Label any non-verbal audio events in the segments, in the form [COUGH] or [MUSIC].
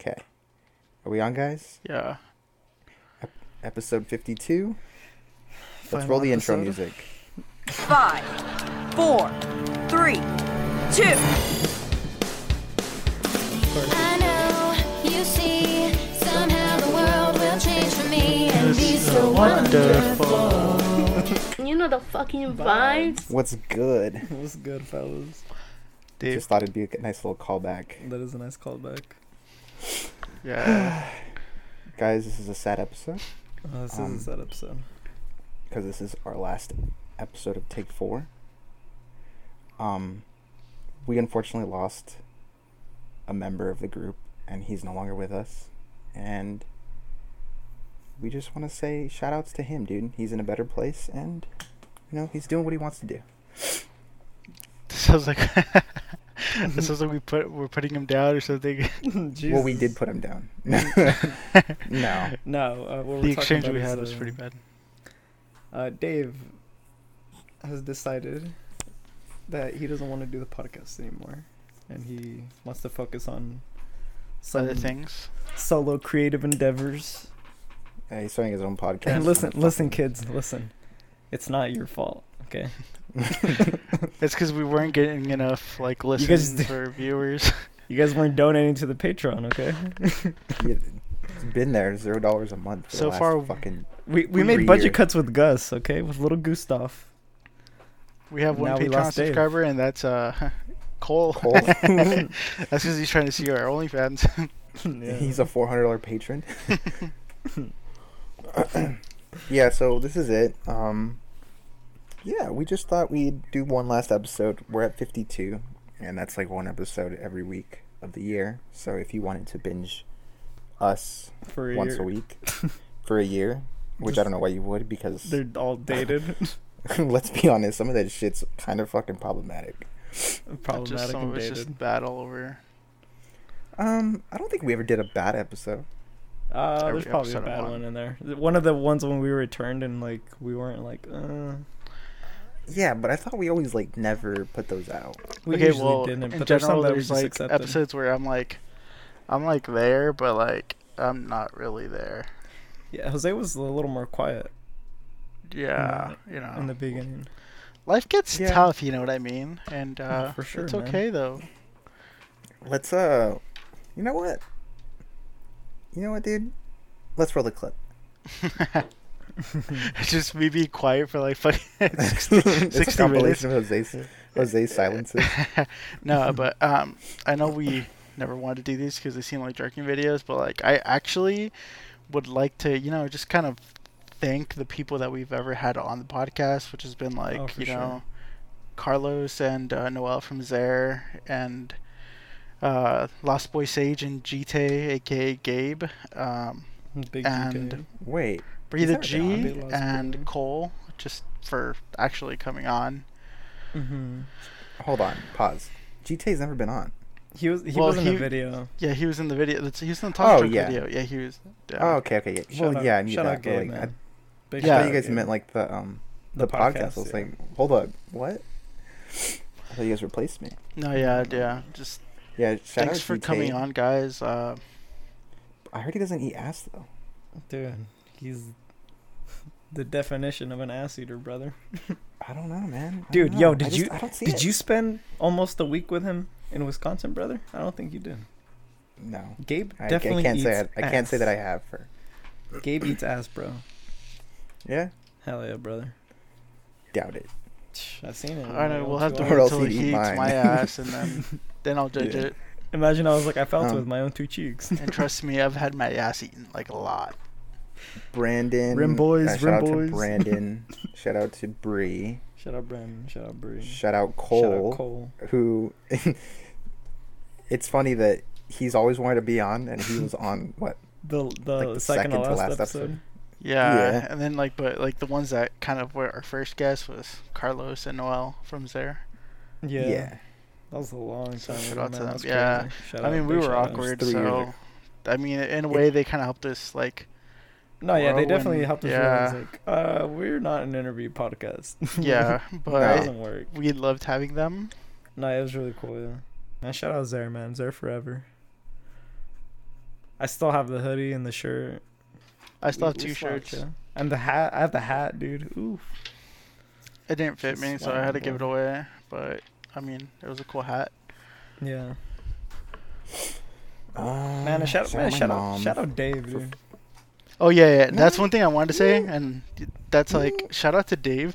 Okay. Are we on, guys? Yeah. Episode 52. Let's Final roll the intro music. Five, four, three, two. I know you see somehow the world will change for me and be so wonderful. [LAUGHS] You know the fucking vibes. What's good? What's good, fellas? Dave. Just thought it'd be a nice little callback. That is a nice callback. Yeah. [SIGHS] Guys, this is a sad episode Uh, this Um, is a sad episode. because this is our last episode of Take 4. Um, we unfortunately lost a member of the group, and he's no longer with us. And we just want to say shout outs to him, dude. He's in a better place, and, you know, he's doing what he wants to do. [LAUGHS] sounds like [LAUGHS] it sounds like we put we're putting him down or something. [LAUGHS] Well, we did put him down. [LAUGHS] no. No, uh, what we're the exchange about we is, had was uh, pretty bad. Uh, Dave has decided that he doesn't want to do the podcast anymore, and he wants to focus on some Other things. solo creative endeavors. Uh, he's starting his own podcast. And listen, listen, kids, listen. It's not your fault, okay? [LAUGHS] It's because we weren't getting enough like guys listens d- for viewers. [LAUGHS] You guys weren't donating to the Patreon, okay? [LAUGHS] Yeah, It's been there, zero dollars a month. For So the last far- fucking We we made budget year. cuts with Gus, okay, with little Gustav. We have one Now Patreon lost Dave. subscriber, and that's uh Cole. Cole. that's because he's trying to see our OnlyFans. yeah. He's a four hundred dollar patron. [COUGHS] [COUGHS] yeah, so this is it. Um, yeah, we just thought we'd do one last episode. We're at fifty two, and that's like one episode every week of the year. So if you wanted to binge us for a once year. a week [LAUGHS] for a year, which I don't know why you would, because They're all [LAUGHS] dated. [LAUGHS] let's be honest, some of that shit's kind of fucking problematic. just Problematic some and it's dated. just bad all over. Um, I don't think we ever did a bad episode. Uh, Every there's probably a bad one. one in there. One of the ones when we returned and like we weren't like, uh, Yeah, but I thought we always like never put those out. we okay, usually well, didn't. in But there's some that there's like accepted. episodes where I'm like, I'm like there, but like I'm not really there. Yeah, Jose was a little more quiet Yeah, you know, in the beginning. life gets Yeah. tough. You know what I mean? And uh, for sure, it's man. okay though. Let's uh, you know what? You know what, dude? Let's roll the clip. [LAUGHS] It's [LAUGHS] just me being quiet for like fucking [LAUGHS] 60, it's a 60 minutes. compilation of Jose's Jose's silences. [LAUGHS] no, but um, I know we never wanted to do these because they seem like jerking videos, but like I actually would like to, you know, just kind of thank the people that we've ever had on the podcast, which has been like, Oh, you sure. know, Carlos and uh, Noel from Zare and uh, Lost Boy Sage and Gite, aka Gabe, um, Big and- GTA. Wait, Breathe a on. G, Big Lost and Cole, just for actually coming on. Mhm. hold on, pause. GTA's never been on. He was he Well, was in he- the video. Yeah, he was in the video. That's, he was in the talk Oh, Truck yeah. video. Yeah, he was. Yeah. Oh, okay, okay, yeah. Shout well, out- yeah, I knew shout that. out but, Gabe, like, man. I, Big I Yeah. thought you guys out, meant like the um The the, podcast. podcast, I was yeah. like, hold up, what? I thought you guys replaced me. No, yeah, yeah. Just Yeah, shout thanks out for GTA. coming on, guys. Uh, I heard he doesn't eat ass though. dude. He's the definition of an ass eater, brother. I don't know, man. I Dude, don't yo, know. I did just- you I don't see did it. you spend almost a week with him in Wisconsin, brother? I don't think you did. No, Gabe I, I definitely can't eats say I, I can't say that I have for. Gabe eats ass, bro. Yeah, Hell yeah, brother. doubt it. I've seen it. I know. We'll have to hours. Or wait until he'd he eat eats mine. my [LAUGHS] ass, and then then I'll judge Yeah. it. Imagine I was like I felt it Um, with my own two cheeks. And trust me, I've had my ass eaten like a lot. Brandon. Rim boys, uh, shout rim out boys. to Brandon. [LAUGHS] shout out to Bree. Shout out Brandon. Shout out Bree. Shout out Shout Cole. out Cole. Who? [LAUGHS] it's funny that he's always wanted to be on, and he was on [LAUGHS] what? The the, Like the second, second to to last, last episode. episode. Yeah, Yeah. and then like, but like the ones that kind of were our first guest was Carlos and Noel from Zare. Yeah. yeah. That was a long time shout ago, out to them. Yeah. Shout I out, mean, we were awkward, so. I mean, in a way, they kind of helped us like. No, yeah, they definitely and- helped us yeah. realize like, uh, we're not an interview podcast. [LAUGHS] Yeah, that but doesn't work. we loved having them. No, it was really cool. Yeah. Man, shout out Zare, man. Zare forever. I still have the hoodie and the shirt. I still have two we slouch, shirts. yeah. And the hat. I have the hat, dude. Ooh. It didn't fit me, so I had to give it away. But I mean, it was a cool hat. Yeah. Uh, Man, a shout, out. man, my shout out, mom. shout out Dave, dude. Oh yeah, yeah. That's one thing I wanted to say, and that's like shout out to Dave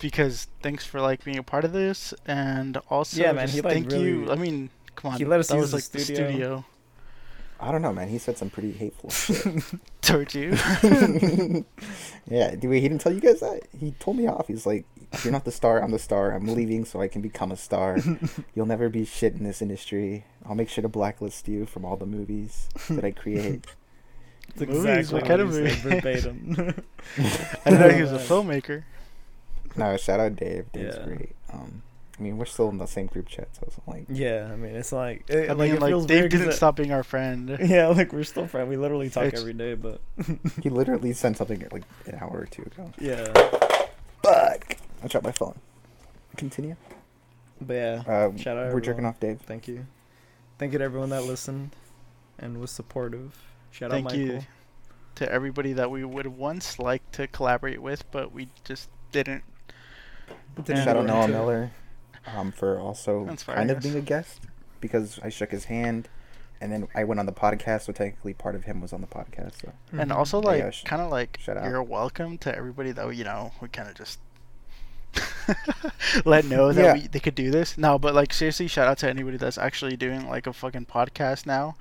because thanks for like being a part of this, and also Yeah, man, he, like, thank you. I mean, come on, he let us that use was the like studio. the studio I don't know, man. He said some pretty hateful [LAUGHS] shit. [LAUGHS] towards you. [LAUGHS] yeah, dude, he didn't tell you guys that. He told me off. He's like, "You're not the star. I'm the star. I'm leaving so I can become a star. You'll never be shit in this industry. I'll make sure to blacklist you from all the movies that I create." It's Movies, exactly what kind of movie? verbatim. [LAUGHS] I didn't know he was a filmmaker. no, shout out Dave. Dave's Yeah. great. Um, I mean, we're still in the same group chat, so it's like, yeah, I mean, it's like, it, I like, mean, it like feels Dave weird 'cause didn't it- stop being our friend. [LAUGHS] Yeah, like we're still friends. We literally talk It's- every day, but [LAUGHS] he literally sent something like an hour or two ago. yeah, Fuck! I dropped my phone. Continue. but yeah. Uh, Shout out we're jerking off, Dave. Thank you, thank you to everyone that listened and was supportive. Shout Thank out Michael. you to everybody that we would once like to collaborate with, but we just didn't. Didn't Shout out Noah. Miller, um, for also Inspiring kind of us. being a guest because I shook his hand, and then I went on the podcast. So technically, part of him was on the podcast. So And Mhm. also, like, yeah, sh- kind of like, shout out. you're welcome to everybody that we, you know, we kind of just [LAUGHS] let know that Yeah. we, they could do this. No, but like, seriously, shout out to anybody that's actually doing like a fucking podcast now.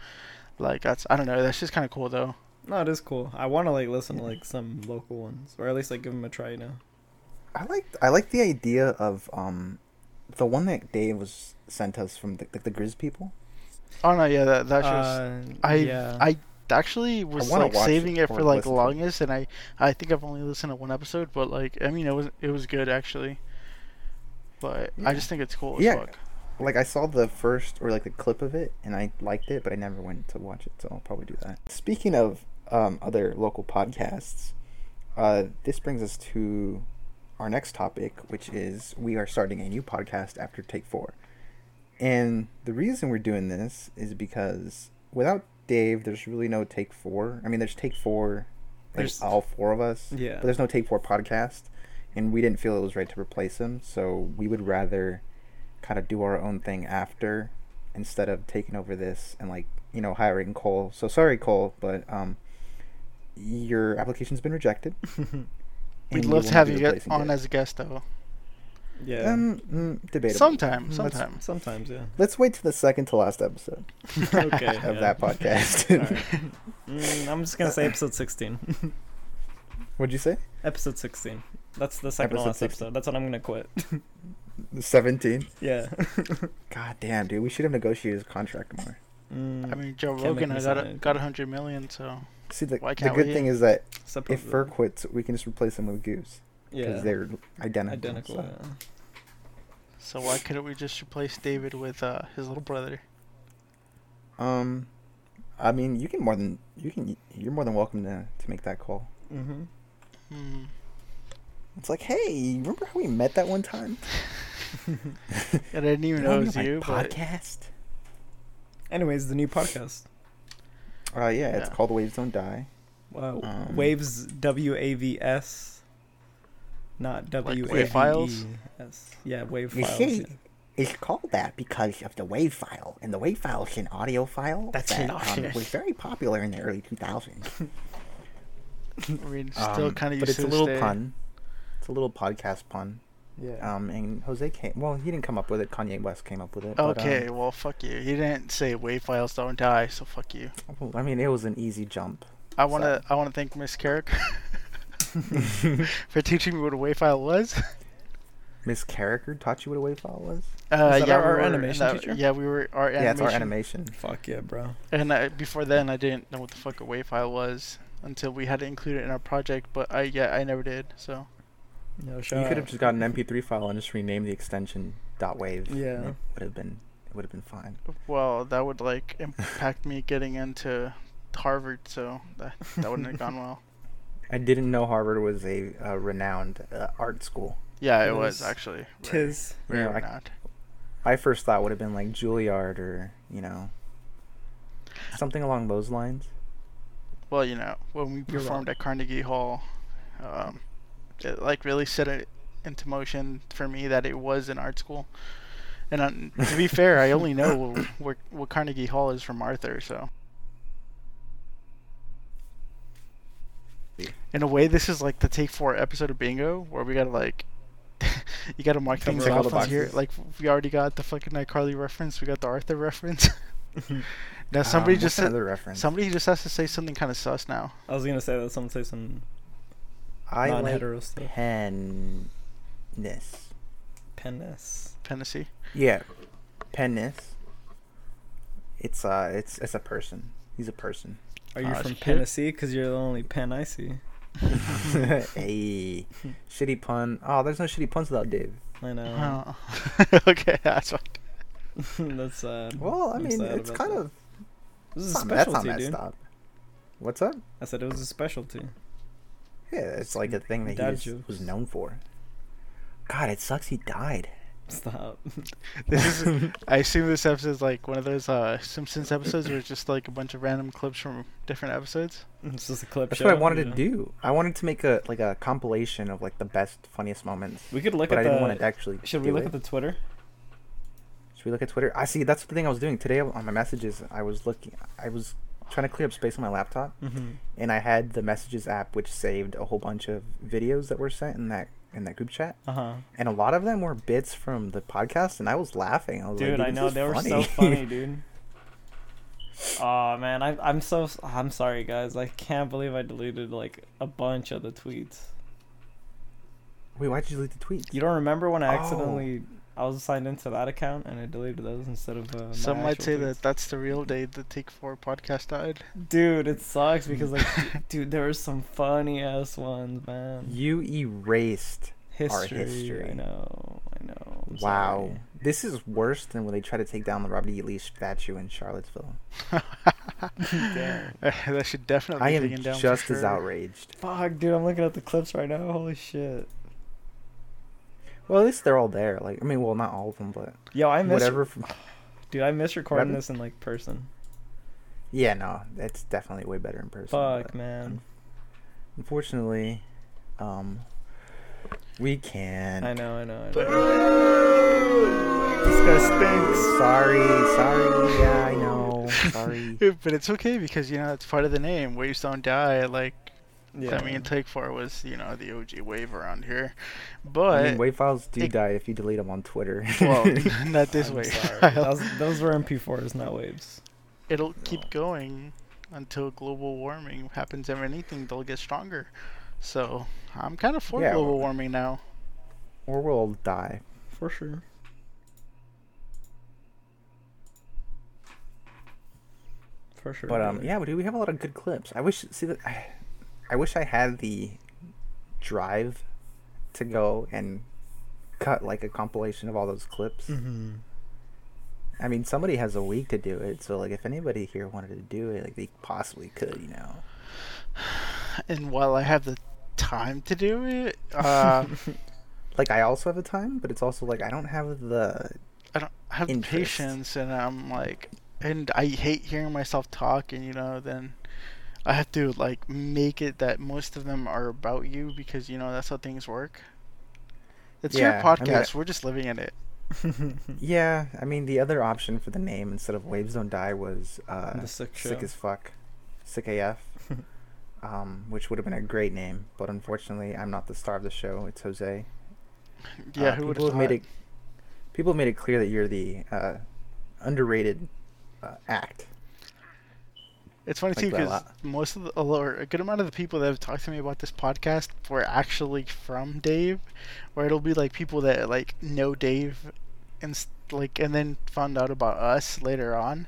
Like, that's, I don't know, that's just kind of cool though. No, it is cool. I want to like listen to like some local ones, or at least like give them a try. You know. I like I like the idea of um, the one that Dave was sent us from the the, the Grizz people. Oh no, yeah, that, that's just. Uh, I yeah. I actually was wanna like saving it it for like listen longest, and I I think I've only listened to one episode, but like I mean it was it was good actually. But I just think it's cool as Yeah. fuck. Like I saw the first or like the clip of it, and I liked it, but I never went to watch it. So I'll probably do that. Speaking of um, other local podcasts, uh, this brings us to our next topic, which is we are starting a new podcast after Take Four. And the reason we're doing this is because without Dave, there's really no Take Four. I mean, there's Take Four, like There's- all four of us. Yeah. But there's no Take Four podcast, and we didn't feel it was right to replace him. So we would rather kind of do our own thing after, instead of taking over this and like you know hiring Cole. So sorry, Cole, but um, your application's been rejected. [LAUGHS] We'd love to have you get on Dave. as a guest though. yeah. Um, mm, debatable. Sometime, Let's- Sometimes, yeah. Let's wait to the second to last episode [LAUGHS] okay. of that podcast. [LAUGHS] Alright. Mm, I'm just gonna say episode 16. What'd you say? episode 16. That's the second Episode last 16. episode. That's what I'm gonna quit. Seventeen. yeah. [LAUGHS] God damn, dude, we should have negotiated his contract more. Mm, I mean Joe Rogan make I got a, got a hundred million, so See, the, Why the can't good we? thing is that separate- if Fur quits, we can just replace him with Goose because yeah. they're identical. identical. so. yeah. so why couldn't we just replace David with uh, his little brother? Um, I mean, you can more than you can. You're more than welcome to to make that call. Mm-hmm. Hmm. It's like, hey, remember how we met that one time? [LAUGHS] And I didn't even You know it was be on my you, but podcast. Anyways, the new podcast. Uh, yeah, it's Yeah. called Waves Don't Die. Wow. Um, Waves W A V S. Not W A V E wave files? Yeah, wave You files. see, yeah. it's called that because of the wave file, and the wave file is an audio file That's that um, was very popular in the early 2000s. [LAUGHS] I mean still Um, kind of but it's a little stay. pun. It's a little podcast pun. Yeah. Um, and Jose came. Well, he didn't come up with it. Kanye West came up with it. but, um, Okay, well fuck you. He didn't say wave files don't die, so fuck you. well, I mean, it was an easy jump. I wanna I wanna thank Miss Carrick [LAUGHS] for teaching me what a wave file was. Miss Carricker taught you what a wave file was. Uh, that yeah, our- we our were in animation that- teacher? Yeah, we were our animation. Yeah, it's our animation. Fuck yeah, bro. And uh, before then, I didn't know what the fuck a wave file was until we had to include it in our project. But I yeah, I never did. So Yo, shout you could have just got an MP3 file and just renamed the extension .dot .wave. Yeah. it would have been it would have been fine. well, that would like impact me getting into Harvard. So that that wouldn't have gone well. [LAUGHS] I didn't know Harvard was a uh, renowned uh, art school. Yeah, it It was was- actually very, Tis. very Yeah, I- renowned. I first thought would have been like Juilliard or you know. Something along those lines. Well, you know, when we You're performed at Carnegie Hall, um, it like really set it into motion for me that it was an art school. And um, to be fair, I only know [COUGHS] where what Carnegie Hall is from Arthur, so. In a way, this is like the Take Four episode of Bingo, where we gotta like, [LAUGHS] you gotta mark things Cover all off on here. Like we already got the fucking iCarly reference, we got the Arthur reference. [LAUGHS] [LAUGHS] now somebody Um, just said, another reference. somebody just has to say something kind of sus now. I was gonna say that someone say some I like non-hetero stuff. penness. Penis. Tennessee. Yeah, penness. It's uh, it's it's a person. He's a person. Are you Uh, from shit. Tennessee? Because you're the only pen I see. [LAUGHS] hey, shitty pun. Oh, there's no shitty puns without Dave. I know. Oh. [LAUGHS] okay, that's fine. [LAUGHS] that's sad. Well, I I'm mean, it's kind that. of This is a not, that's not specialty, messed dude. up. What's up? I said it was a specialty. Yeah, it's like a thing that he was, was known for. God, it sucks he died. Stop. [LAUGHS] This is. I assume this episode is like one of those uh, Simpsons episodes where it's just like a bunch of random clips from different episodes. it's just a clip. That's show, what I wanted yeah. to do. I wanted to make a like a compilation of like the best, funniest moments. We could look but at I didn't the. want to actually. should we look it. at the Twitter? Should we look at Twitter? I see. That's the thing I was doing today on my messages. I was looking. I was trying to clear up space on my laptop, Mm-hmm. and I had the messages app, which saved a whole bunch of videos that were sent in that in that group chat, Uh huh. and a lot of them were bits from the podcast, and I was laughing. I was Dude, like, I know they were so funny, [LAUGHS] dude. Oh man, I I'm so I'm sorry guys. I can't believe I deleted like a bunch of the tweets. Wait, why'd you delete the tweets? You don't remember when I Oh. Accidentally I was signed into that account and I deleted those instead of uh, my Some might say tweets? that that's the real day the Take Four podcast died. Dude, it sucks because like, [LAUGHS] dude, there were some funny ass ones, man. You erased. History. history. I know. I know. I'm Wow, sorry. this is worse than when they try to take down the Robert E. Lee statue in Charlottesville. [LAUGHS] Damn. that should definitely I be am taken down. for just as outraged. Fuck, dude, I'm looking at the clips right now. Holy shit. Well, at least they're all there. Like, I mean, well, not all of them, but Yo, I miss. whatever. From... [SIGHS] Dude, I miss recording What? this in like person. Yeah, no, it's definitely way better in person. Fuck, man. Unfortunately, um, we can't. I know, I know, I know. this guy stinks. Sorry, sorry. Yeah, I know. [LAUGHS] Sorry. [LAUGHS] But it's okay because you know it's part of the name. Waves don't die. Like Yeah. I mean, Take Four was you know the OG wave around here, I but mean, wave files do it- die if you delete them on Twitter. well, [LAUGHS] [LAUGHS] not this I'm way. sorry. [LAUGHS] those, those were MP4s, not waves. It'll keep going until global warming happens. If anything, they'll get stronger. So I'm kind of for Yeah, global warming now. or we'll die. For sure. For sure. But um, brother. yeah, but we have a lot of good clips. I wish see that I, I wish I had the drive to go and cut like a compilation of all those clips. Mhm. I mean, somebody has a week to do it, so like if anybody here wanted to do it, like they possibly could, you know. And while I have the time to do it, uh, [LAUGHS] Like I also have the time, but it's also like I don't have the I don't have the patience, and I'm like, and I hate hearing myself talk, and you know, then I have to like make it that most of them are about you because you know that's how things work. It's Yeah, your I mean, podcast. We're just living in it. [LAUGHS] Yeah, I mean the other option for the name instead of Waves Don't Die was uh, The Sick Sick as fuck, Sick AF, [LAUGHS] um, which would have been a great name, but unfortunately I'm not the star of the show. It's Jose. [LAUGHS] Yeah, Uh, who would have have made it? People have made it clear that you're the uh, underrated uh, act. It's funny like too because most of the, or a good amount of the people that have talked to me about this podcast were actually from Dave, or it'll be like people that like know Dave, and like and then found out about us later on.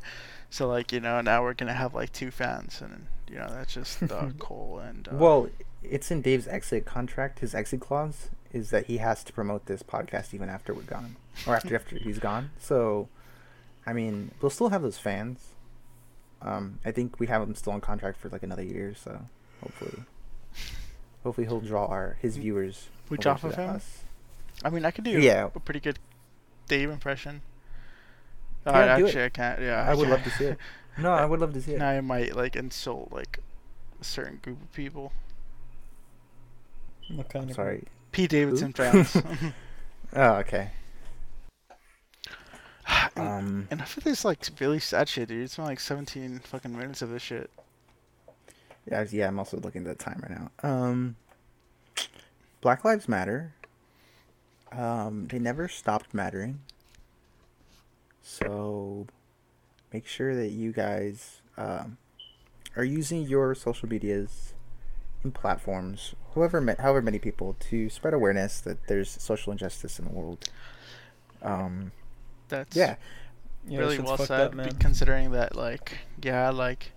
So like you know now we're gonna have like two fans, and you know that's just uh, [LAUGHS] Cole and uh, Well, it's in Dave's exit contract. His exit clause is that he has to promote this podcast even after we're gone, or after after he's gone. So, I mean, we'll still have those fans. Um, I think we have him still on contract for like another year, so hopefully, hopefully he'll draw our his viewers. Which over off of him? us. I mean I could do Yeah. a pretty good Dave impression. Uh, Yeah, do it. actually I can't. Yeah, I would can't. love to see it. [LAUGHS] No, I would love to see it. Now I might like insult like a certain group of people. What kind I'm of sorry. Pete Davidson fans. [LAUGHS] [LAUGHS] Oh, okay. And, Um, enough of this like really sad shit, dude. It's been like 17 fucking minutes of this shit. yeah, yeah. I'm also looking at the time right now. Um, Black Lives Matter. Um, they never stopped mattering. So, make sure that you guys um, are using your social medias and platforms, whoever, ma- however many people, to spread awareness that there's social injustice in the world. Um, That's yeah, Yeah, really shit's well said. up, man. considering that, like, yeah, like,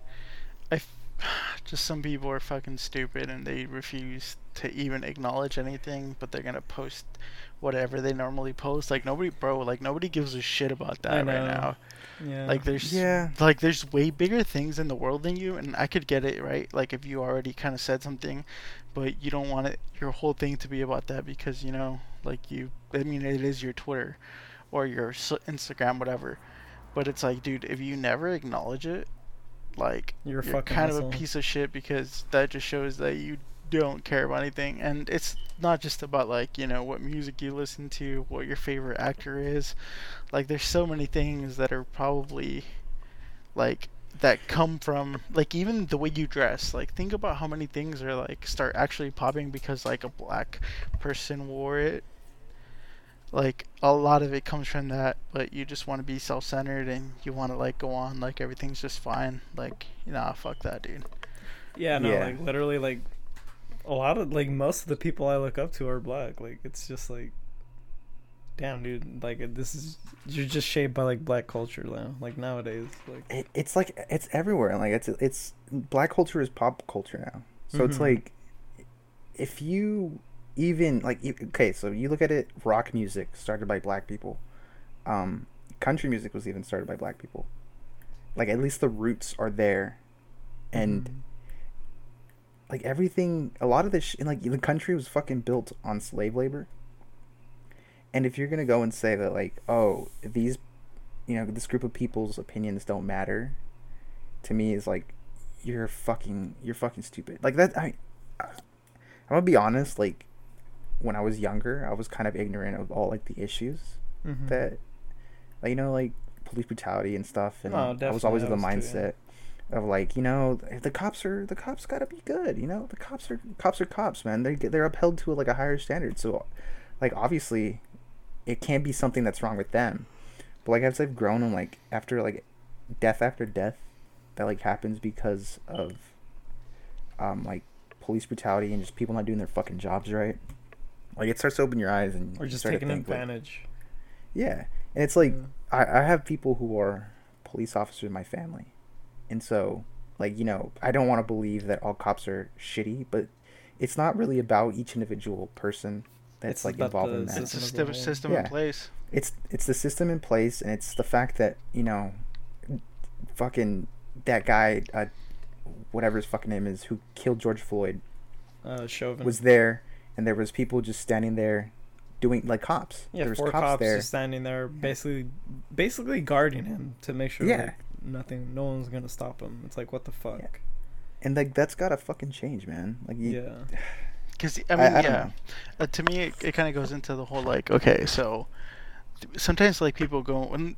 I, f- [SIGHS] just some people are fucking stupid and they refuse to even acknowledge anything, but they're gonna post whatever they normally post. Like nobody, bro, like nobody gives a shit about that right now. Yeah. Like there's Yeah. like there's way bigger things in the world than you, and I could get it right. Like if you already kind of said something, but you don't want it your whole thing to be about that because you know, like you, I mean, it is your Twitter or your Instagram, whatever. But it's like, dude, if you never acknowledge it, like You're you're kind of a piece of shit because that just shows that you don't care about anything. And it's not just about like you know what music you listen to what your favorite actor is. Like there's so many things that are probably like that come from like even the way you dress. Like think about how many things are like start actually popping because like a black person wore it like a lot of it comes from that but you just want to be self-centered and you want to like go on like everything's just fine like nah fuck that dude Yeah, no, Yeah. like literally, like a lot of like most of the people I look up to are black. Like it's just like, damn, dude, like this is you're just shaped by like black culture now. Like nowadays, like it, it's like it's everywhere. Like it's it's black culture is pop culture now. So it's Mhm. like if you even like okay, so you look at it, rock music started by black people. Um, country music was even started by black people. Like at least the roots are there, and Mhm. like everything, a lot of this, sh- like the country was fucking built on slave labor. And if you're gonna go and say that, like, oh, these, you know, this group of people's opinions don't matter, to me is like, you're fucking, you're fucking stupid. Like that. I, I'm gonna be honest. Like, when I was younger, I was kind of ignorant of all like the issues Mhm. that, like, you know, like police brutality and stuff. And Oh, I was always of the was too, yeah. mindset of like, you know, the cops are the cops gotta be good. You know, the cops are cops are cops, man. They they're upheld to like a higher standard. So, like, obviously, it can't be something that's wrong with them. But like as I've grown and like after like death after death that like happens because of um like police brutality and just people not doing their fucking jobs right. Like it starts to open your eyes and or you just start to taking think, like- advantage. yeah, and it's like Yeah. I, I have people who are police officers in my family, and so like you know I don't want to believe that all cops are shitty, but it's not really about each individual person that's It's like involved the in that. it's the System as a system, system Yeah. in place It's it's the system in place, and it's the fact that you know, fucking that guy, uh, whatever his fucking name is, who killed George Floyd, Uh, Chauvin. was there, and there was people just standing there, doing like cops. yeah, there was four cops, cops, there. just standing there, basically, basically guarding him to make sure Yeah. like, nothing, no one's gonna stop him. It's like what the fuck. and like that's gotta fucking change, man. Like you, Yeah. [SIGHS] Because I- I mean, I don't yeah, know. uh, to me, it, it kind of goes into the whole like, okay, so sometimes like people go and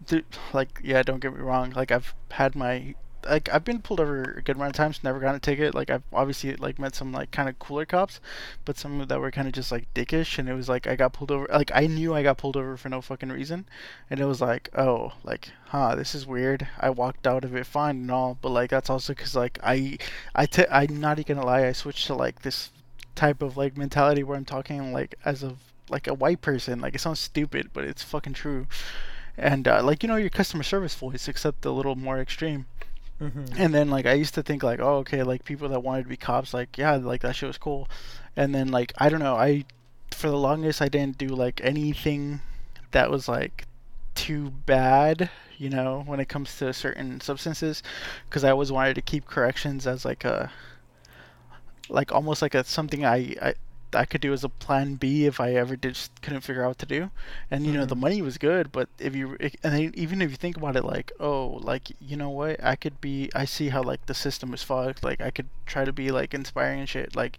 like, yeah, don't get me wrong, like I've had my like I've been pulled over a good amount of times, never gotten a ticket. Like I've obviously like met some like kind of cooler cops, but some that were kind of just like dickish, and it was like I got pulled over. Like I knew I got pulled over for no fucking reason, and it was like, oh, like, huh, this is weird. I walked out of it fine and all, but like that's also because like I, I t- I'm not even gonna lie, I switched to like this type of like mentality where I'm talking like as of like a white person. Like it sounds stupid, but it's fucking true. And uh, like you know your customer service voice, except a little more extreme. Mm-hmm. And then like I used to think like, oh okay, like people that wanted to be cops, like yeah, like that shit was cool. And then like I don't know, I for the longest I didn't do like anything that was like too bad, you know, when it comes to certain substances, because I always wanted to keep corrections as like a like almost like a something I, I I could do as a plan B if I ever did just couldn't figure out what to do. And you know the mm-hmm. money was good, but if you and even if you think about it, like oh, like you know what, I could be. I see how like the system is fucked. Like I could try to be like inspiring and shit. Like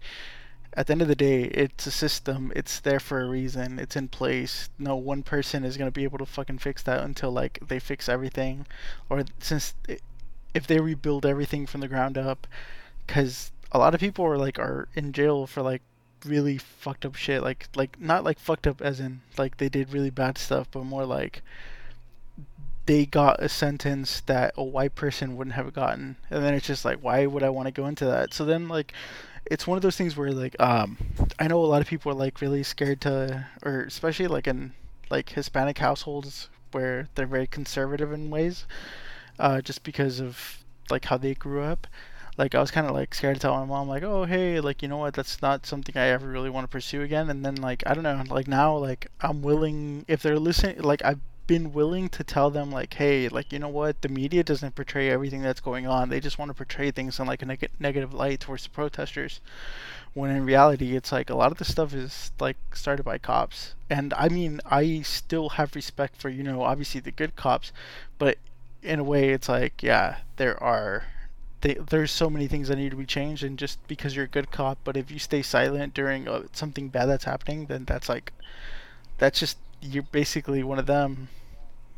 at the end of the day, it's a system. It's there for a reason. It's in place. No one person is gonna be able to fucking fix that until like they fix everything, or since if they rebuild everything from the ground up, because a lot of people are like are in jail for like really fucked up shit. Like like not like fucked up as in like they did really bad stuff, but more like they got a sentence that a white person wouldn't have gotten and then it's just like why would i want to go into that so then like it's one of those things where like um i know a lot of people are like really scared to or especially like in like hispanic households where they're very conservative in ways uh just because of like how they grew up like i was kind of like scared to tell my mom like oh hey like you know what? That's not something i ever really want to pursue again. And then like i don't know like now like i'm willing if they're listening like i've been willing to tell them like hey like you know what? The media doesn't portray everything that's going on. They just want to portray things in like a neg- negative light towards the protesters. When in reality it's like a lot of the stuff is like started by cops. And i mean i still have respect for you know obviously the good cops but in a way it's like yeah there are they, there's so many things that need to be changed and just because you're a good cop but if you stay silent during uh, something bad that's happening then that's like that's just you're basically one of them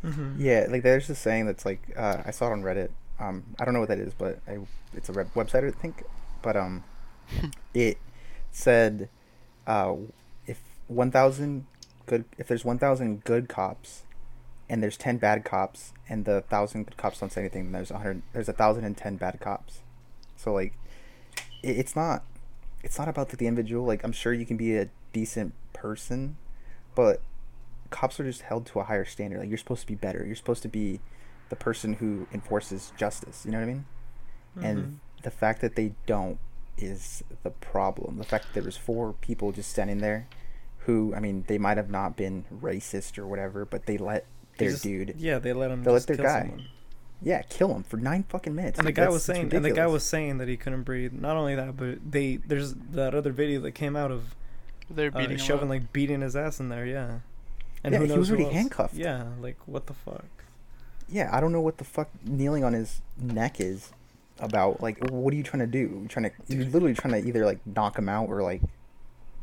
Mm-hmm. Yeah, like there's this saying that's like uh, I saw it on Reddit. Um, I don't know what that is, but I, it's a web- website I think. But um, [LAUGHS] it said, uh, if one thousand good, if there's one thousand good cops, and there's ten bad cops, and the thousand good cops don't say anything, there's a hundred, there's a thousand and ten bad cops. So like, it, it's not, it's not about the individual. Like I'm sure you can be a decent person, but cops are just held to a higher standard. Like you're supposed to be better. You're supposed to be the person who enforces justice. You know what I mean? And mm-hmm. the fact that they don't is the problem. The fact that there was four people just standing there, who I mean, they might have not been racist or whatever, but they let their just- dude, Yeah, they let him. They let their kill guy. someone. yeah, kill him for nine fucking minutes. And the guy that's- was saying, and the guy was saying that he couldn't breathe. Not only that, but they there's that other video that came out of they're uh, beating him Chauvin like beating his ass in there. Yeah. And Yeah, who he was who already else. handcuffed. Yeah, like what the fuck? yeah, I don't know what the fuck kneeling on his neck is about. Like, what are you trying to do? You're trying to, you're literally trying to either like knock him out or like,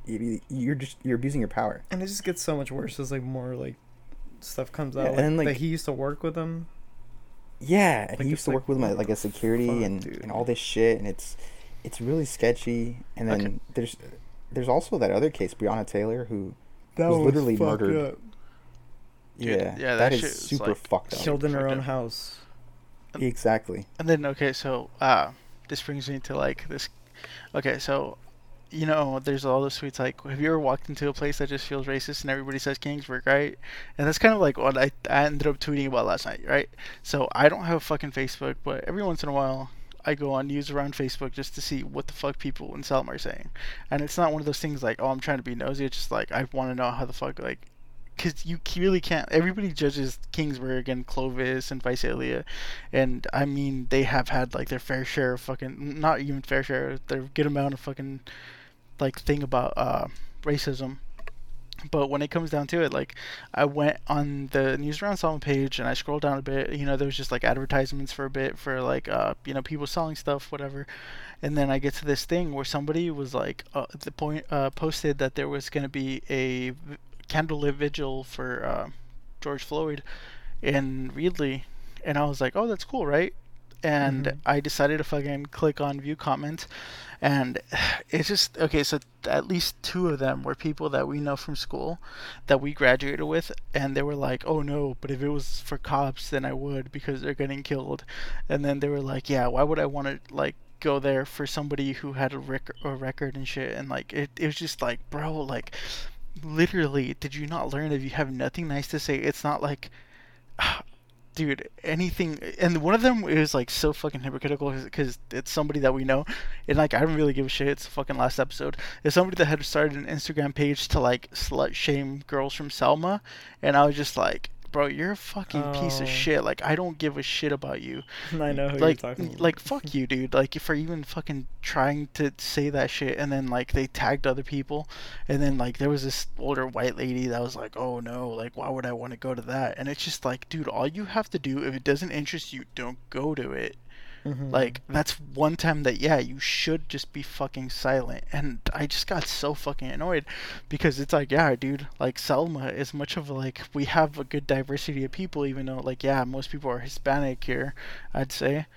you- you're just you're abusing your power. And it just gets so much worse as like more like stuff comes Yeah, out. and Like, then, like- that he used to work with him. Yeah, and Like, he used it's to like, work with him at like a security fuck, and dude? and all this shit, and it's it's really sketchy. And then Okay. there's there's also that other case, Breonna Taylor, who was literally murdered. Dude, yeah, yeah, that that is shit super like, fucked up. Killed in her own up. house. Exactly. And then okay, so uh, this brings me to like this. Okay, so you know, there's all those tweets like, have you ever walked into a place that just feels racist and everybody says Kingsburg, right? And that's kind of like what I, I ended up tweeting about last night, right? So I don't have a fucking Facebook, but every once in a while I go on news around Facebook just to see what the fuck people in Selma are saying. And it's not one of those things like, oh, I'm trying to be nosy. It's just like I want to know how the fuck like. Because you really can't. Everybody judges Kingsburg and Clovis and Visalia, and I mean they have had like their fair share of fucking not even fair share, their good amount of fucking like thing about uh racism. But when it comes down to it, like I went on the News Around Selma page and I scrolled down a bit. You know, there was just like advertisements for a bit for like uh you know people selling stuff, whatever. And then I get to this thing where somebody was like uh, the point uh posted that there was gonna be a candlelit vigil for uh, George Floyd in Reedley, and I was like, oh, that's cool, right? And Mhm. I decided to fucking click on view comment, and [SIGHS] it's just okay. So at least two of them were people that we know from school, that we graduated with, and they were like, "Oh no, but if it was for cops, then I would because they're getting killed." And then they were like, "Yeah, why would I want to like go there for somebody who had a, rec- a record and shit?" And like it, it was just like, bro, like literally, did you not learn if you have nothing nice to say? It's not like [SIGHS] dude anything and one of them is like so fucking hypocritical because it's somebody that we know and like i don't really give a shit it's the fucking last episode it's somebody that had started an instagram page to like slut shame girls from selma and i was just like bro, you're a fucking piece Oh. of shit. Like, I don't give a shit about you. [LAUGHS] I know who like, you're talking about. like, fuck [LAUGHS] you, dude. Like, for even fucking trying to say that shit, and then like they tagged other people, and then like there was this older white lady that was like, oh no, like why would I want to go to that? And it's just like, dude, all you have to do if it doesn't interest you, don't go to it. Mhm. Like that's one time that yeah, you should just be fucking silent. And I just got so fucking annoyed because it's like yeah, dude, like Selma is much of like we have a good diversity of people even though like yeah, most people are Hispanic here, I'd say.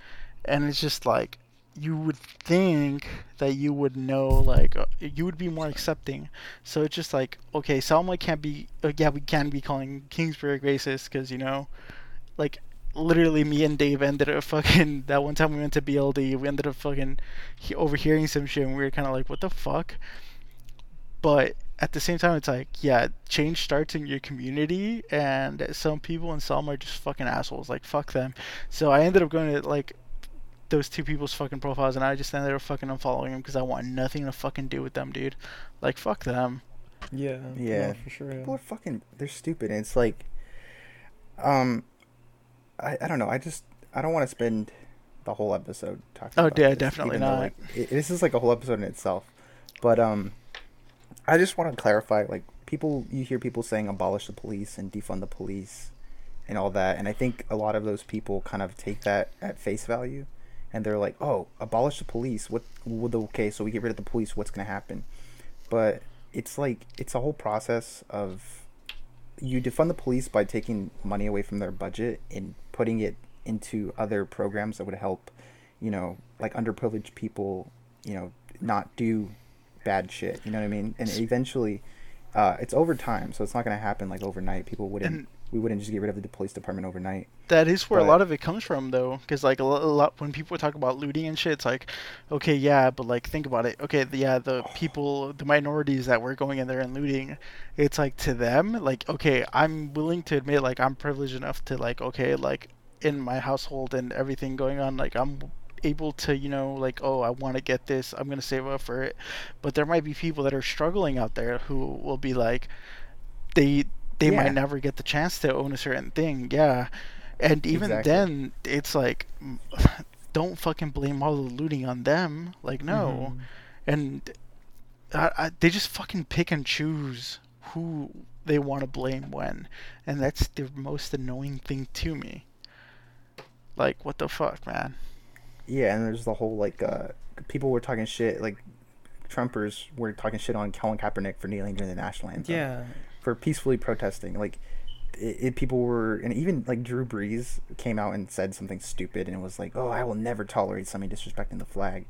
And it's just like you would think that you would know like uh, you would be more accepting. So it's just like okay, Selma can't be uh, yeah, we can be calling Kingsburg racist cuz you know like literally me and Dave ended up fucking [LAUGHS] that one time we went to BLD we ended up fucking he- overhearing some shit and we were kind of like what the fuck but at the same time it's like yeah change starts in your community and some people in Selma are just fucking assholes like fuck them so I ended up going to like those two people's fucking profiles and I just ended up fucking unfollowing them because I want nothing to fucking do with them dude like fuck them yeah, Yeah. no, for sure. Yeah. People are fucking. They're stupid. And it's like, um, I, I don't know. I just I don't want to spend the whole episode talking. Oh, about yeah, this, definitely though, not. Like, it, this is like a whole episode in itself. But um, I just want to clarify. Like people, you hear people saying abolish the police and defund the police, and all that. And I think a lot of those people kind of take that at face value, and they're like, oh, abolish the police. What? Okay, so we get rid of the police. What's gonna happen? But it's like it's a whole process of you defund the police by taking money away from their budget and putting it into other programs that would help, you know, like underprivileged people, you know, not do bad shit. You know what I mean? And eventually, uh, it's over time, so it's not gonna happen like overnight. People wouldn't. And- we wouldn't just get rid of the police department overnight. That is where a lot of it comes from, though, because like a lo- a lot when people talk about looting and shit, it's like, okay, yeah, but like think about it. Okay, the, yeah, the oh. people, the minorities that were going in there and looting, it's like to them, like, okay, I'm willing to admit, like, I'm privileged enough to like, okay, like in my household and everything going on, like I'm able to, you know, like, oh, I want to get this, I'm gonna save up for it. But there might be people that are struggling out there who will be like, they they Yeah. might never get the chance to own a certain thing. Yeah. And even Exactly. then, it's like, [SIGHS] don't fucking blame all the looting on them. Like, no. Mhm. And I, I, they just fucking pick and choose who they want to blame when. And that's the most annoying thing to me. Like, what the fuck, man? Yeah, and there's the whole like uh, people were talking shit like Trumpers were talking shit on Colin Kaepernick for kneeling during the national anthem. Yeah. For peacefully protesting. Like, it, it, people were, and even like Drew Brees came out and said something stupid, and it was like, "Oh, I will never tolerate somebody disrespecting the flag."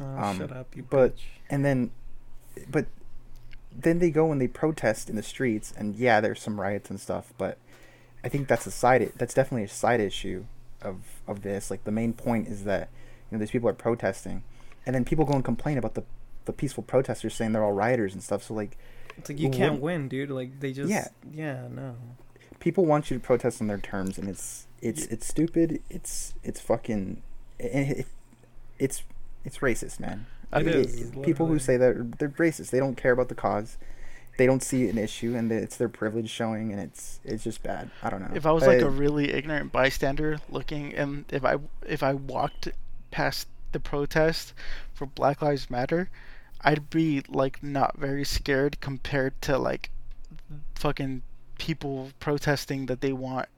Oh, Um, shut up, you but- bitch. And then, but then they go and they protest in the streets, and yeah, there's some riots and stuff, but I think that's a side. That's definitely a side issue of of this. Like the main point is that you know these people are protesting, and then people go and complain about the the peaceful protesters saying they're all rioters and stuff. So like It's like you Well, can't what- win, dude. Like they just Yeah. yeah, no. people want you to protest on their terms and it's it's it's stupid. It's it's fucking it, it, it's it's racist man. I It It- is, it- people who say that they're racist. They don't care about the cause. They don't see an issue and it's their privilege showing and it's it's just bad. I don't know. If I was like Uh, a really ignorant bystander looking, and if I if I walked past the protest for Black Lives Matter, I'd be like not very scared compared to like fucking people protesting that they want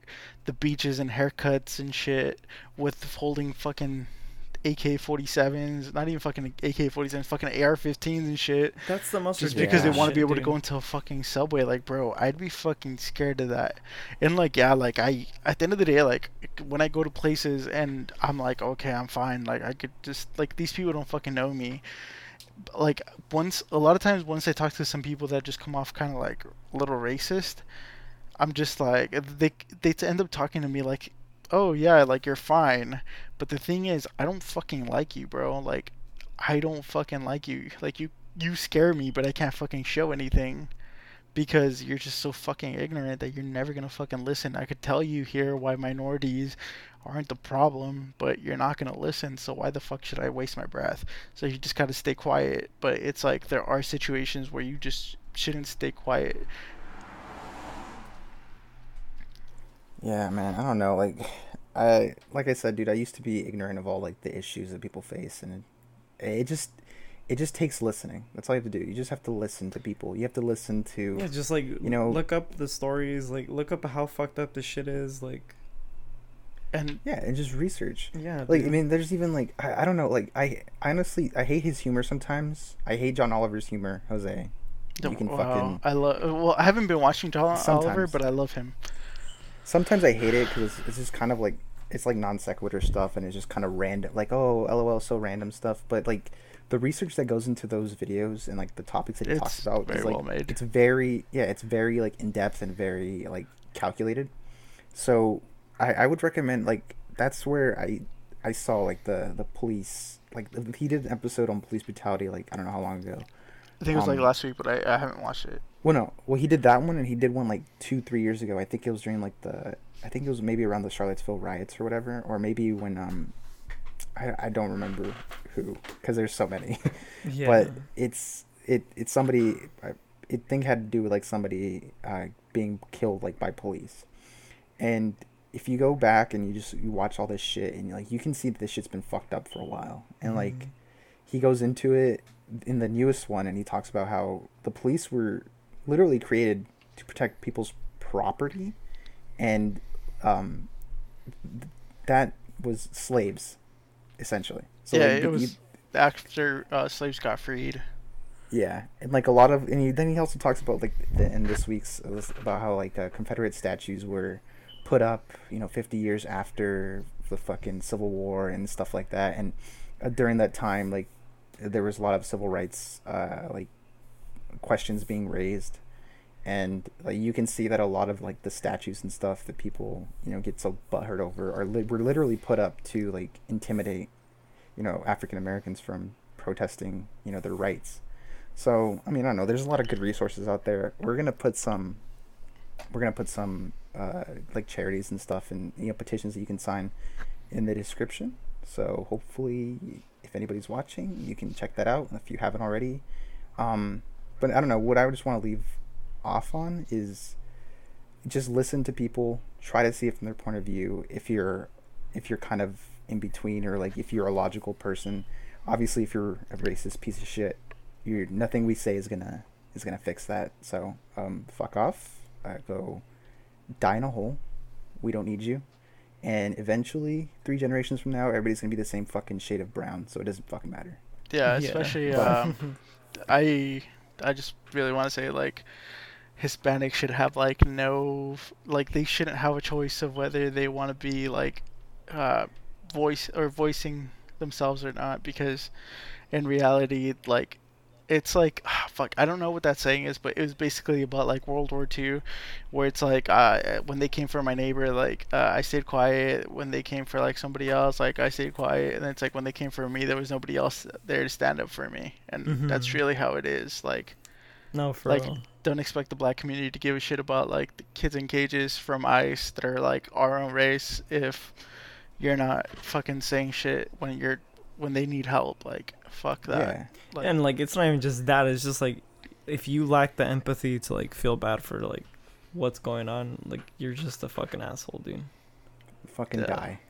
the beaches and haircuts and shit with holding fucking AK-47s, not even fucking AK-47s, fucking AR-15s and shit. That's the most just because they want to be able to go into a fucking subway like bro i'd be fucking scared of that. And like yeah like i at the end of the day like when i go to places and i'm like okay i'm fine like i could just like these people don't fucking know me like once a lot of times once i talk to some people that just come off kind of like a little racist i'm just like they they end up talking to me like oh yeah like you're fine. But the thing is i don't fucking like you bro. Like i don't fucking like you. Like you you scare me, but I can't fucking show anything because you're just so fucking ignorant that you're never gonna fucking listen. I could tell you here why minorities aren't the problem, but you're not gonna listen. So why the fuck should I waste my breath? So you just gotta stay quiet. But it's like there are situations where you just shouldn't stay quiet. Yeah, man. I don't know. Like, I like I said, dude. I used to be ignorant of all like the issues that people face, and it, it just it just takes listening. That's all you have to do. You just have to listen to people. You have to listen to. Yeah, just like You know- look up the stories, like look up how fucked up this shit is, like And Yeah, and just research. yeah. Like I mean, there's even like I, I don't know. Like I, honestly I hate his humor sometimes. I hate John Oliver's humor, Jose. You can wow, fucking. I love. Well, I haven't been watching John Oliver, but I love him. Sometimes I hate it because it's, it's just kind of like it's like non sequitur stuff, and it's just kind of random. Like oh, lol, so random stuff. But like the research that goes into those videos and like the topics that he talks It's about very is like well made. it's very yeah, it's very like in depth and very like calculated. So I, I would recommend like that's where I I saw like the the police like he did an episode on police brutality like I don't know how long ago. I think it was like Um, last week, but I, I haven't watched it. Well, no. Well, he did that one, and he did one like two, three years ago. I think it was during like the, I think it was maybe around the Charlottesville riots or whatever, or maybe when um, I I don't remember who, because there's so many. [LAUGHS] yeah. but it's it it's somebody. I it think had to do with like somebody uh, being killed like by police, and if you go back and you just you watch all this shit and like you can see that this shit's been fucked up for a while, and like he goes into it in the newest one and he talks about how the police were literally created to protect people's property and um th- that was slaves essentially. So yeah, like, it you- was after uh, slaves got freed. yeah and like a lot of and he, then he also talks about like the, in this week's uh, about how like uh, confederate statues were put up you know 50 years after the fucking civil war and stuff like that. And uh, during that time like there was a lot of civil rights uh like questions being raised and like you can see that a lot of like the statues and stuff that people you know get so butthurt over are li- were literally put up to like intimidate you know African Americans from protesting you know their rights. So I mean I don't know there's a lot of good resources out there. We're gonna put some we're gonna put some uh, like charities and stuff and you know petitions that you can sign in the description. So hopefully if anybody's watching you can check that out if you haven't already. Um, but I don't know what I just want to leave off on is just listen to people try to see it from their point of view. If you're if you're kind of in between or like if you're a logical person obviously if you're a racist piece of shit you're nothing we say is gonna is gonna fix that. So um fuck off uh, go die in a hole. We don't need you. And eventually three generations from now everybody's gonna be the same fucking shade of brown so it doesn't fucking matter. Yeah, Yeah. especially But- um, I I just really want to say like Hispanics should have like no like they shouldn't have a choice of whether they want to be like uh voice or voicing themselves or not because in reality like it's like ah, fuck I don't know what that saying is but it was basically about like World War II where it's like uh when they came for my neighbor like uh, I stayed quiet when they came for like somebody else like I stayed quiet and then it's like when they came for me there was nobody else there to stand up for me and that's Mhm. really how it is like no, for like real. Don't expect the black community to give a shit about like the kids in cages from ICE that are like our own race if you're not fucking saying shit when you're when they need help like fuck that yeah like, and like it's not even just that. It's just like if you lack the empathy to like feel bad for like what's going on, like you're just a fucking asshole, dude. fucking Yeah. die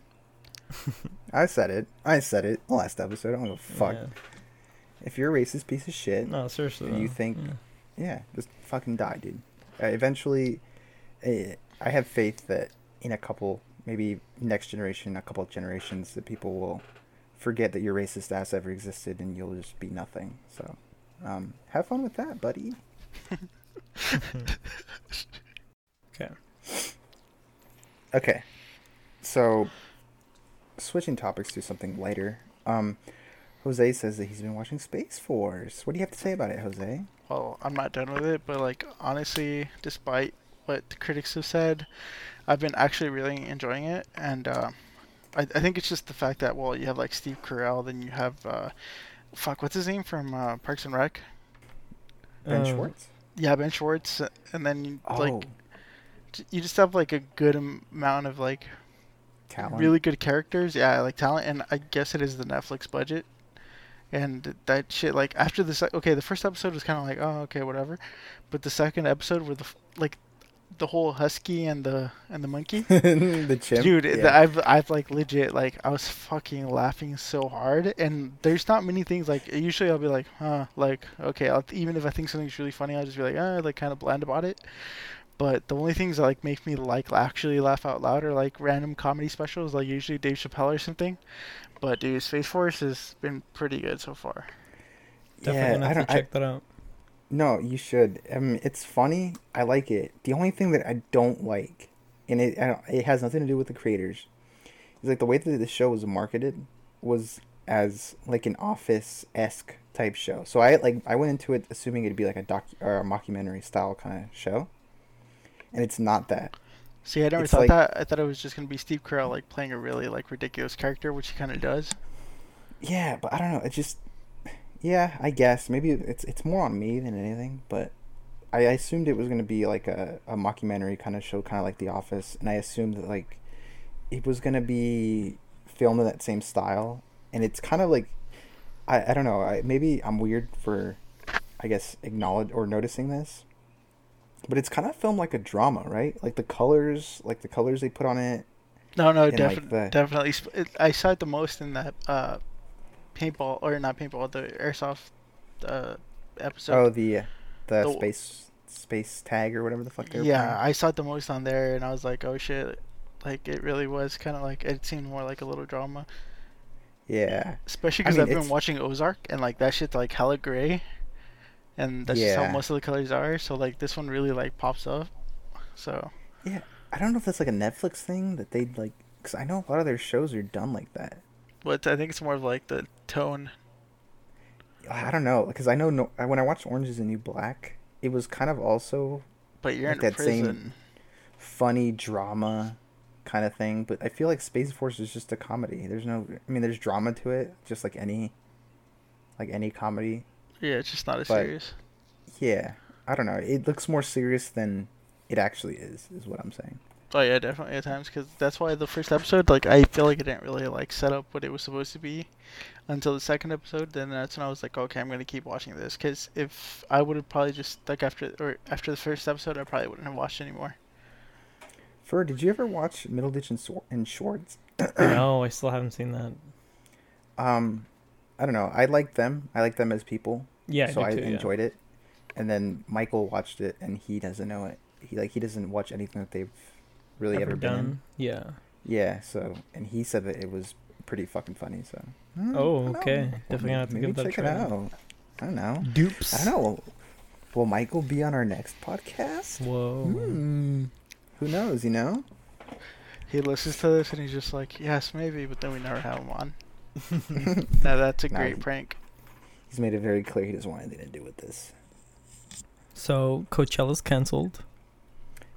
[LAUGHS] I said it I said it last episode I don't give a fuck Yeah. if you're a racist piece of shit No, seriously. You think- Yeah. Yeah, just fucking die, dude. Uh, eventually, uh, I have faith that in a couple, maybe next generation, a couple of generations, that people will forget that your racist ass ever existed, and you'll just be nothing. So, um, have fun with that, buddy. Okay. Okay, so switching topics to something lighter. Um, Jose says that he's been watching Space Force. What do you have to say about it, Jose? well I'm not done with it but like honestly despite what the critics have said I've been actually really enjoying it and uh, I, I think it's just the fact that well you have like Steve Carell then you have uh, fuck what's his name from uh, Parks and Rec Ben Uh, Schwartz. yeah Ben Schwartz and then you, Oh, like you just have like a good amount of like talent. really good characters. Yeah, like talent, and I guess it is the Netflix budget. And that shit, like after the sec- okay, the first episode was kind of like, oh, okay, whatever, but the second episode where the like, the whole husky and the and the monkey. [LAUGHS] the chimp. Dude, yeah. I've I've like legit like I was fucking laughing so hard, and there's not many things like usually I'll be like, huh, like okay, I'll, even if I think something's really funny, I'll just be like, ah, like kind of bland about it. But the only things that like make me like actually laugh out loud are like random comedy specials, like usually Dave Chappelle or something. But dude, Space Force has been pretty good so far. Definitely yeah, gonna I don't. to I, check that out. no, you should. I mean, it's funny. I like it. The only thing that I don't like, and it I don't, it has nothing to do with the creators, is like the way that the show was marketed was as like an office esque type show. So I like I went into it assuming it'd be like a doc or a mockumentary style kind of show, and it's not that. See, I never It's thought like- that. I thought it was just gonna be Steve Carell like playing a really like ridiculous character, which he kind of does. Yeah, but I don't know. It just, yeah, I guess maybe it's it's more on me than anything. But I, I assumed it was gonna be like a, a mockumentary kind of show, kind of like The Office, and I assumed that like it was gonna be filmed in that same style. And it's kind of like, I I don't know. I maybe I'm weird for, I guess acknowledge or noticing this. But it's kind of filmed like a drama, right? Like the colors, like the colors they put on it. No, no, And, like, definitely, the- definitely. I saw it the most in that uh, paintball or not paintball, the airsoft uh, episode. oh, the the, the- space space tag or whatever the fuck they were yeah, playing. I saw it the most on there, and I was like, oh shit, like it really was kind of like it seemed more like a little drama, Yeah. especially I because mean, I've been watching Ozark, and like that shit's like hella gray, and that's just how most of the colors are. So like this one really like pops up. So Yeah. I don't know if that's like a Netflix thing that they'd like, because I know a lot of their shows are done like that. but I think it's more of like the tone. I don't know, because I know no, when I watched Orange is the New Black, it was kind of also But you're Like in that same- funny drama kind of thing. But I feel like Space Force is just a comedy. There's no, I mean, there's drama to it, just like any, like any comedy. Yeah, it's just not as but- serious. Yeah. I don't know. It looks more serious than it actually is, is what I'm saying. Oh yeah, definitely at times because that's why the first episode, like, I feel like it didn't really like set up what it was supposed to be until the second episode. Then that's when I was like, okay, I'm gonna keep watching this because if I would have probably just like after or after the first episode, I probably wouldn't have watched anymore. Fur, did you ever watch Middleditch and, Swor- and Schwartz? no, I still haven't seen that. Um, I don't know. I like them. I like them as people. Yeah, so I, I, do too, yeah. enjoyed it. And then Michael watched it, and he doesn't know it. He like he doesn't watch anything that they've really ever, Ever been in. done? Yeah. Yeah. So and he said that it was pretty fucking funny. So. Hmm, Oh, okay. know. Definitely gonna have to Maybe give that a check it try. out. I don't know. Dupes. I don't know. Will Michael be on our next podcast? Whoa. Hmm. Who knows? You know. He listens to this and he's just like, yes, maybe, but then we never have him on. [LAUGHS] now that's a Nah, great he- prank. He's made it very clear he doesn't want anything to do with this. So Coachella's canceled.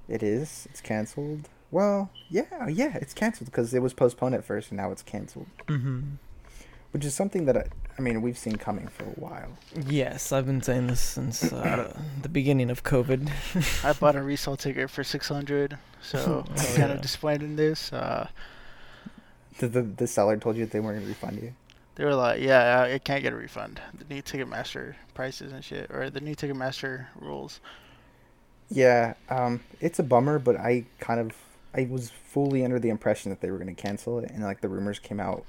It is. It's canceled. Well, yeah, yeah, it's canceled because it was postponed at first and now it's canceled, Mm-hmm. which is something that I, I mean we've seen coming for a while. Yes, I've been saying this since uh, [COUGHS] the beginning of COVID. I bought a [LAUGHS] resale ticket for six hundred, so [LAUGHS] I'm kind of disappointed in this. Uh, The, the the seller told you that they weren't going to refund you. They were like, yeah, I can't get a refund. The new Ticketmaster prices and shit, or the new Ticketmaster rules. Yeah, um, it's a bummer, but I kind of I was fully under the impression that they were going to cancel it, and like the rumors came out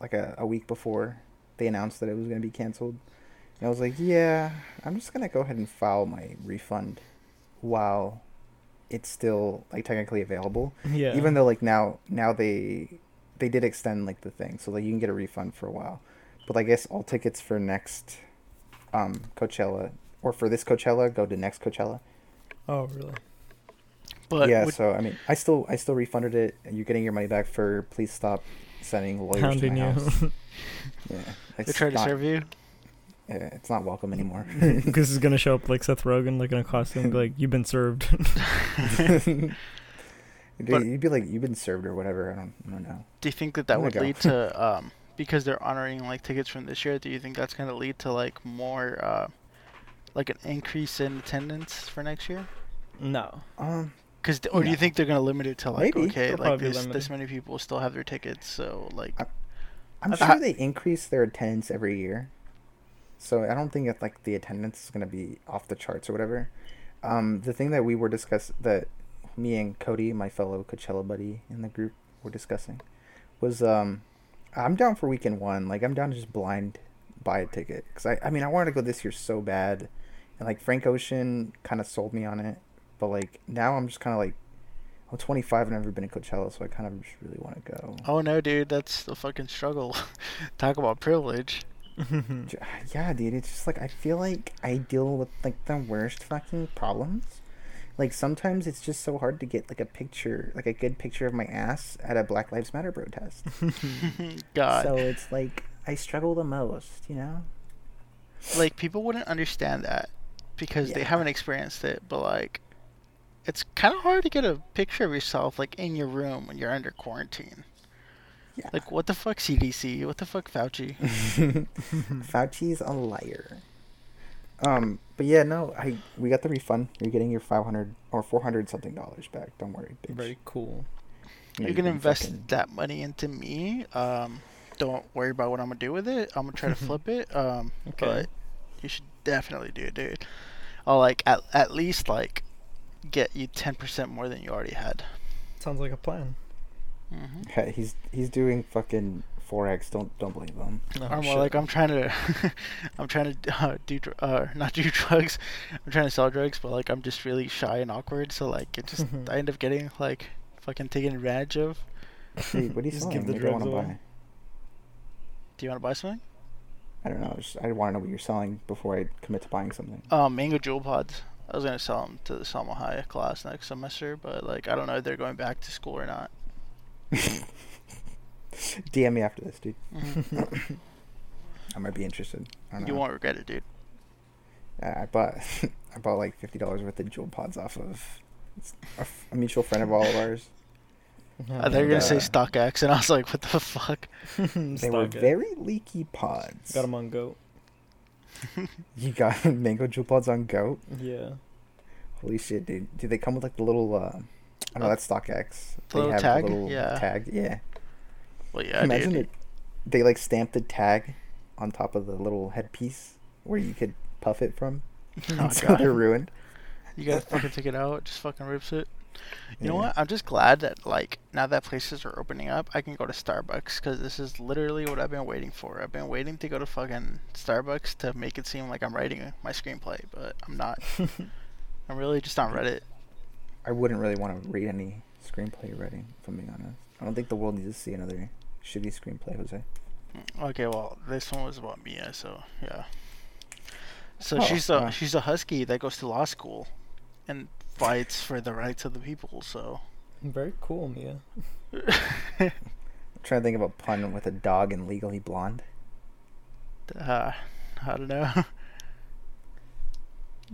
like a, a week before they announced that it was going to be canceled. And I was like, yeah, I'm just going to go ahead and file my refund while it's still like technically available. [LAUGHS] yeah. even though like now now they they did extend like the thing so like you can get a refund for a while but i guess all tickets for next um coachella or for this coachella go to next coachella Oh really? But yeah would- so i mean i still i still refunded it and you're getting your money back for please stop sending lawyers Hounding to my you. house [LAUGHS] yeah they try to not, serve you. yeah, it's not welcome anymore [LAUGHS] This is gonna show up like Seth Rogen, like in a costume, like you've been served. [LAUGHS] You'd, But- you'd be like you've been served or whatever i don't, I don't know Do you think that that would go. lead to [LAUGHS] um because they're honoring like tickets from this year? Do you think that's gonna lead to like more uh like an increase in attendance for next year? no. um Cause or do you think they're gonna limit it to like Maybe. okay They'll like this this many people still have their tickets so like I- I'm I- sure they increase their attendance every year. So I don't think that like the attendance is gonna be off the charts or whatever. Um, the thing that we were discuss that me and Cody, my fellow Coachella buddy in the group, were discussing was um, I'm down for weekend one. Like I'm down to just blind buy a ticket because I I mean I wanted to go this year so bad, and like Frank Ocean kind of sold me on it, but like now I'm just kind of like. I'm 25 and I've never been to Coachella, so I kind of just really want to go. Oh no, dude, that's the fucking struggle. [LAUGHS] Talk about privilege. [LAUGHS] Yeah, dude, it's just like I feel like I deal with like the worst fucking problems. Like sometimes it's just so hard to get like a picture, like a good picture of my ass at a Black Lives Matter protest. [LAUGHS] God, So it's like I struggle the most, you know? like people wouldn't understand that because they haven't experienced it. But like, it's kind of hard to get a picture of yourself like in your room when you're under quarantine. Yeah. Like, what the fuck, CDC? What the fuck, Fauci? [LAUGHS] [LAUGHS] Fauci's a liar. Um, but yeah, no, I we got the refund. You're getting your 500 or 400 something dollars back. Don't worry, bitch. Very cool. No, you you can can invest fucking- that money into me. Um, don't worry about what I'm gonna do with it. I'm gonna try to [LAUGHS] flip it. Um, Okay. but you should definitely do it, dude. I'll like at at least like get you ten percent more than you already had. Sounds like a plan. hmm Yeah, he's he's doing fucking forex. Don't don't believe him. Oh, or more shit. like I'm trying to, [LAUGHS] I'm trying to uh, do uh not do [LAUGHS] drugs. I'm trying to sell drugs, but like I'm just really shy and awkward. So like it just I end up getting like fucking taken advantage of. Dude, what do you Just selling? give the Maybe I want to drugs away. buy. Do you want to buy something? I don't know. Just, I want to know what you're selling before I commit to buying something. Um, mango Juul pods. I was gonna sell them to the Selma High class next semester, but like I don't know if they're going back to school or not. [LAUGHS] [LAUGHS] DM me after this, dude. Mhm. [LAUGHS] I might be interested. I don't know. you won't regret it, dude. I I bought [LAUGHS] I bought like fifty dollars worth of Juul pods off of a, f- a mutual friend of all of ours. I thought you were gonna say uh, StockX, and I was like, what the fuck? They were very leaky pods. Got them on GOAT. You got mango Juul pods on GOAT. Yeah. Holy shit, dude! Do they come with like the little? uh I know Uh, that's StockX. the They little have tag? The little Yeah. Tag. Yeah. Well, yeah, Imagine dude. it. They like stamped a tag on top of the little headpiece where you could puff it from. [LAUGHS] Oh, so God. they're ruined. You gotta fucking take it out. Just fucking rips it. You know what? I'm just glad that like now that places are opening up, I can go to Starbucks because this is literally what I've been waiting for. I've been waiting to go to fucking Starbucks to make it seem like I'm writing my screenplay, but I'm not. [LAUGHS] I'm really just on Reddit. I wouldn't really want to read any screenplay writing, if I'm being honest. I don't think the world needs to see another shitty screenplay, Jose. Okay, well, this one was about Mia, so yeah. So Oh, she's a wow. she's a husky that goes to law school, and fights for the rights of the people. So Very cool, Mia. I'm trying to think of a pun with a dog and legally blonde. uh, I don't know. [LAUGHS]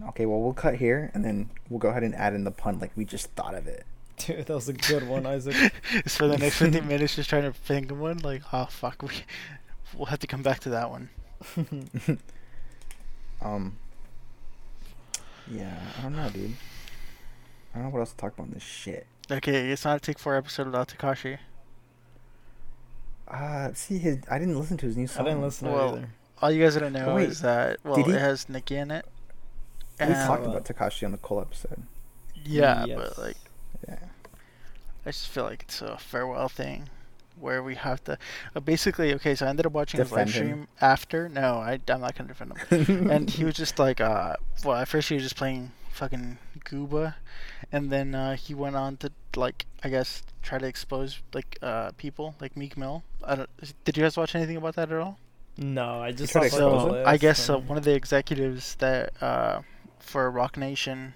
Okay, well, we'll cut here and then we'll go ahead and add in the pun like we just thought of it. Dude, that was a good one, Isaac. [LAUGHS] It's for the next 15 [LAUGHS] minutes just trying to think of one. Like, oh fuck, we we'll have to come back to that one. [LAUGHS] Um, yeah, I don't know, dude. I don't know what else to talk about in this shit. Okay, it's not a take four episode without Tekashi. Uh, see, his I didn't listen to his new song. I didn't listen to Well, it either. All you guys gotta know Wait, is that well, did he- it has Nicki in it. We And, talked uh, about Tekashi on the Cole episode. yeah, Yes. but like Yeah. I just feel like it's a farewell thing where we have to uh, basically okay so I ended up watching Defend his live stream after. No I, I'm not gonna defend him. [LAUGHS] And he was just like uh well at first he was just playing fucking Gooba and then uh, he went on to like I guess try to expose like uh people like Meek Mill. I don't did you guys watch anything about that at all? No, I just saw to like, expose the it? so I guess uh, one of the executives that uh, for Roc Nation,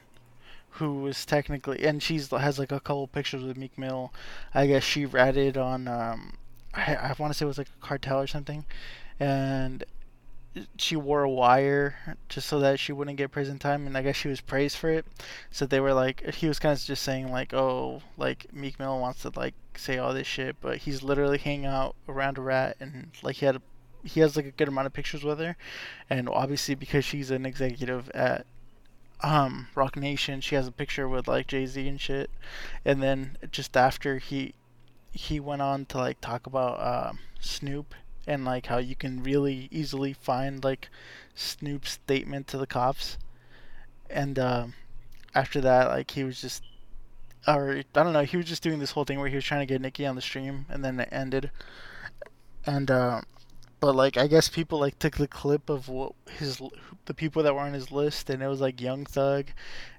who was technically and she's has like a couple pictures with Meek Mill. I guess she ratted on um, I, I want to say it was like a cartel or something, and she wore a wire just so that she wouldn't get prison time, and I guess she was praised for it. So they were like, he was kind of just saying like, oh, like Meek Mill wants to like say all this shit, but he's literally hanging out around a rat, and like he had a he has like a good amount of pictures with her, and obviously because she's an executive at um Roc Nation, she has a picture with like Jay Z and shit, and then just after he he went on to like talk about um, Snoop and like how you can really easily find like Snoop's statement to the cops, and um, after that like he was just or I don't know, he was just doing this whole thing where he was trying to get Nicki on the stream, and then it ended. And uh, but like I guess people like took the clip of what his the people that were on his list, and it was like Young Thug,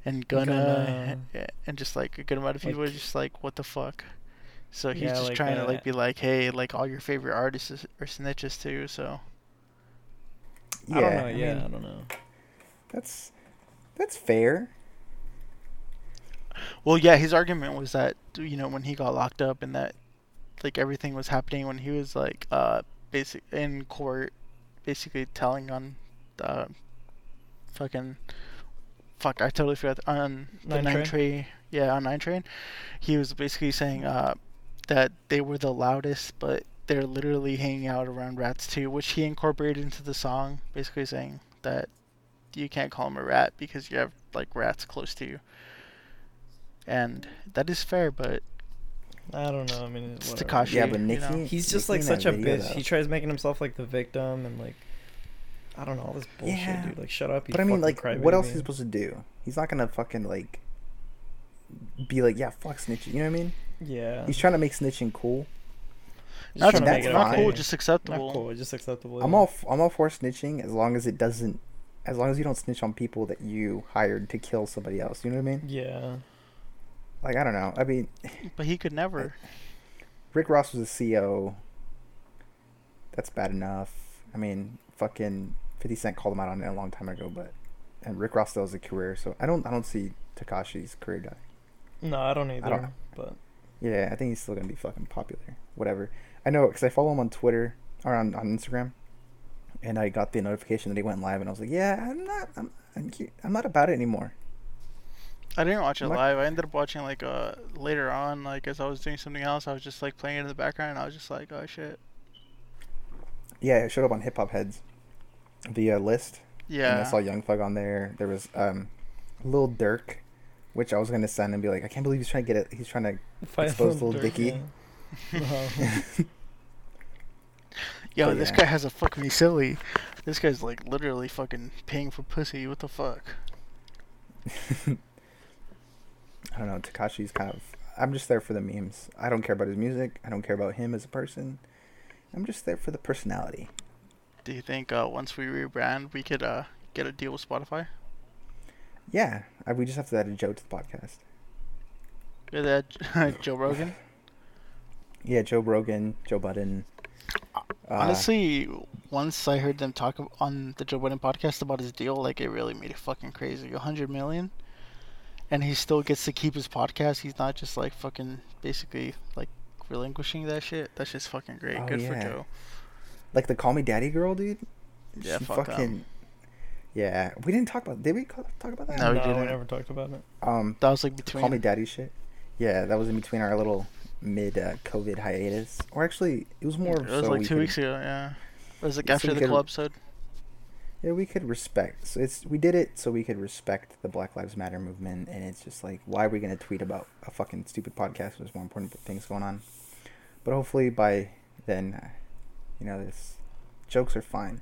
and Gunna, and just like a good amount of people Like- were just like, what the fuck. So he's Yeah, just like, trying to uh, like be like, hey, like all your favorite artists are snitches too. So Yeah, I don't know. I yeah, mean, I don't know. that's that's fair. Well, yeah, his argument was that you know when he got locked up and that like everything was happening when he was like uh basic in court, basically telling on the fucking fuck I totally forgot on the Nine Trey yeah on nine trey, he was basically saying uh that they were the loudest, but they're literally hanging out around rats too, which he incorporated into the song, basically saying that you can't call him a rat because you have like rats close to you. And that is fair, but I don't know. I mean, It's whatever. Tekashi. Yeah, but you know. He's just Nicki like such a video, bitch. though. He tries making himself like the victim and like I don't know all this bullshit, Yeah. dude. Like, shut up. You But I mean, fucking like, what else is he supposed to do? He's not gonna fucking like be like, yeah, fuck snitching. You know what I mean? Yeah. He's trying to make snitching cool. He's not, trying to that's not cool, okay. just not acceptable. cool. Just acceptable. I'm yeah. all f- I'm all for snitching as long as it doesn't, as long as you don't snitch on people that you hired to kill somebody else. You know what I mean? Yeah. Like I don't know. I mean, But he could never. Rick Ross was a CEO. That's bad enough. I mean, fucking Fifty Cent called him out on it a long time ago, but and Rick Ross still has a career, so I don't I don't see Tekashi's career dying. No, I don't either. know. But Yeah, I think he's still gonna be fucking popular. Whatever. I know because I follow him on Twitter or on, on Instagram, and I got the notification that he went live, and I was like, yeah, I'm not I'm I'm, cu- I'm not about it anymore. I didn't watch it Like- live. I ended up watching like uh later on, like as I was doing something else. I was just like playing it in the background, and I was just like, oh shit. Yeah, it showed up on Hip Hop Heads, the uh, list. Yeah. And I saw Young Thug on there. There was um, Lil Durk, which I was gonna send and be like, I can't believe he's trying to get it. He's trying to. Fight Exposed Lil Lil Dicky. yeah. [LAUGHS] Yo, but this yeah. guy has a fuck me silly. This guy's like literally fucking paying for pussy. What the fuck? [LAUGHS] I don't know. Tekashi's kind of. I'm just there for the memes. I don't care about his music. I don't care about him as a person. I'm just there for the personality. Do you think uh, once we rebrand, we could uh, get a deal with Spotify? Yeah, I, we just have to add a Joe to the podcast. With that [LAUGHS] [LAUGHS] Joe Rogan? Yeah, Joe Rogan, Joe Budden. Uh, Honestly, once I heard them talk on the Joe Budden podcast about his deal, like it really made it fucking crazy. A hundred million, and he still gets to keep his podcast. He's not just like fucking basically like relinquishing that shit. That's just fucking great. Oh, Good for. Joe. like the Call Me Daddy girl, dude. Yeah, She fuck 'em. fucking. Yeah, we didn't talk about. Did we talk about that? No, we no, didn't. never talked about it. Um, That was like between. Call Me Daddy shit. Yeah, that was in between our little mid uh, COVID hiatus, or actually, it was more. It was so like we two could- weeks ago. Yeah. It was like So after we the could- club episode. Yeah, we could respect. So it's we did it so we could respect the Black Lives Matter movement, and it's just like, why are we gonna tweet about a fucking stupid podcast? There's more important things going on. But hopefully by then, uh, you know, this jokes are fine.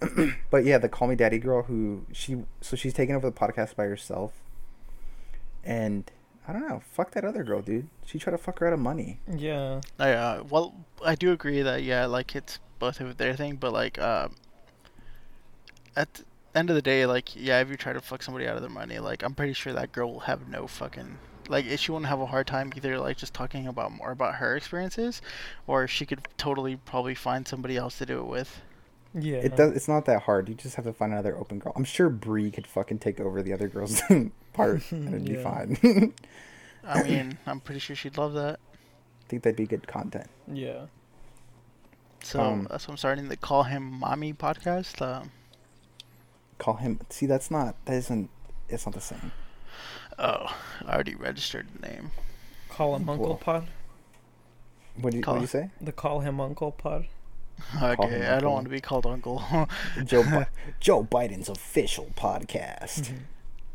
[CLEARS THROAT] but yeah, the Call Me Daddy girl who she so she's taking over the podcast by herself, and I don't know, fuck that other girl, dude. She tried to fuck her out of money. Yeah. Oh, Yeah, well, I do agree that yeah, like it's both of their thing, but like um, at the end of the day, like yeah, if you try to fuck somebody out of their money, like I'm pretty sure that girl will have no fucking like she wouldn't have a hard time either like just talking about more about her experiences, or she could totally probably find somebody else to do it with. Yeah. It does. It's not that hard. You just have to find another open girl. I'm sure Bree could fucking take over the other girl's [LAUGHS] part, [LAUGHS] and it'd be fine. [LAUGHS] I mean, [COUGHS] I'm pretty sure she'd love that. I think that'd be good content. Yeah. So Um, that's what I'm starting to call him mommy podcast. Um, Call him. See, that's not. That isn't. It's not the same. oh, I already registered the name. Call him Uncle Cool. Pod. What do you, Call- what do you say? The Call Him Uncle Pod. Okay, him I don't want to be called uncle. [LAUGHS] Joe Bi- [LAUGHS] Joe Biden's official podcast. Mm-hmm.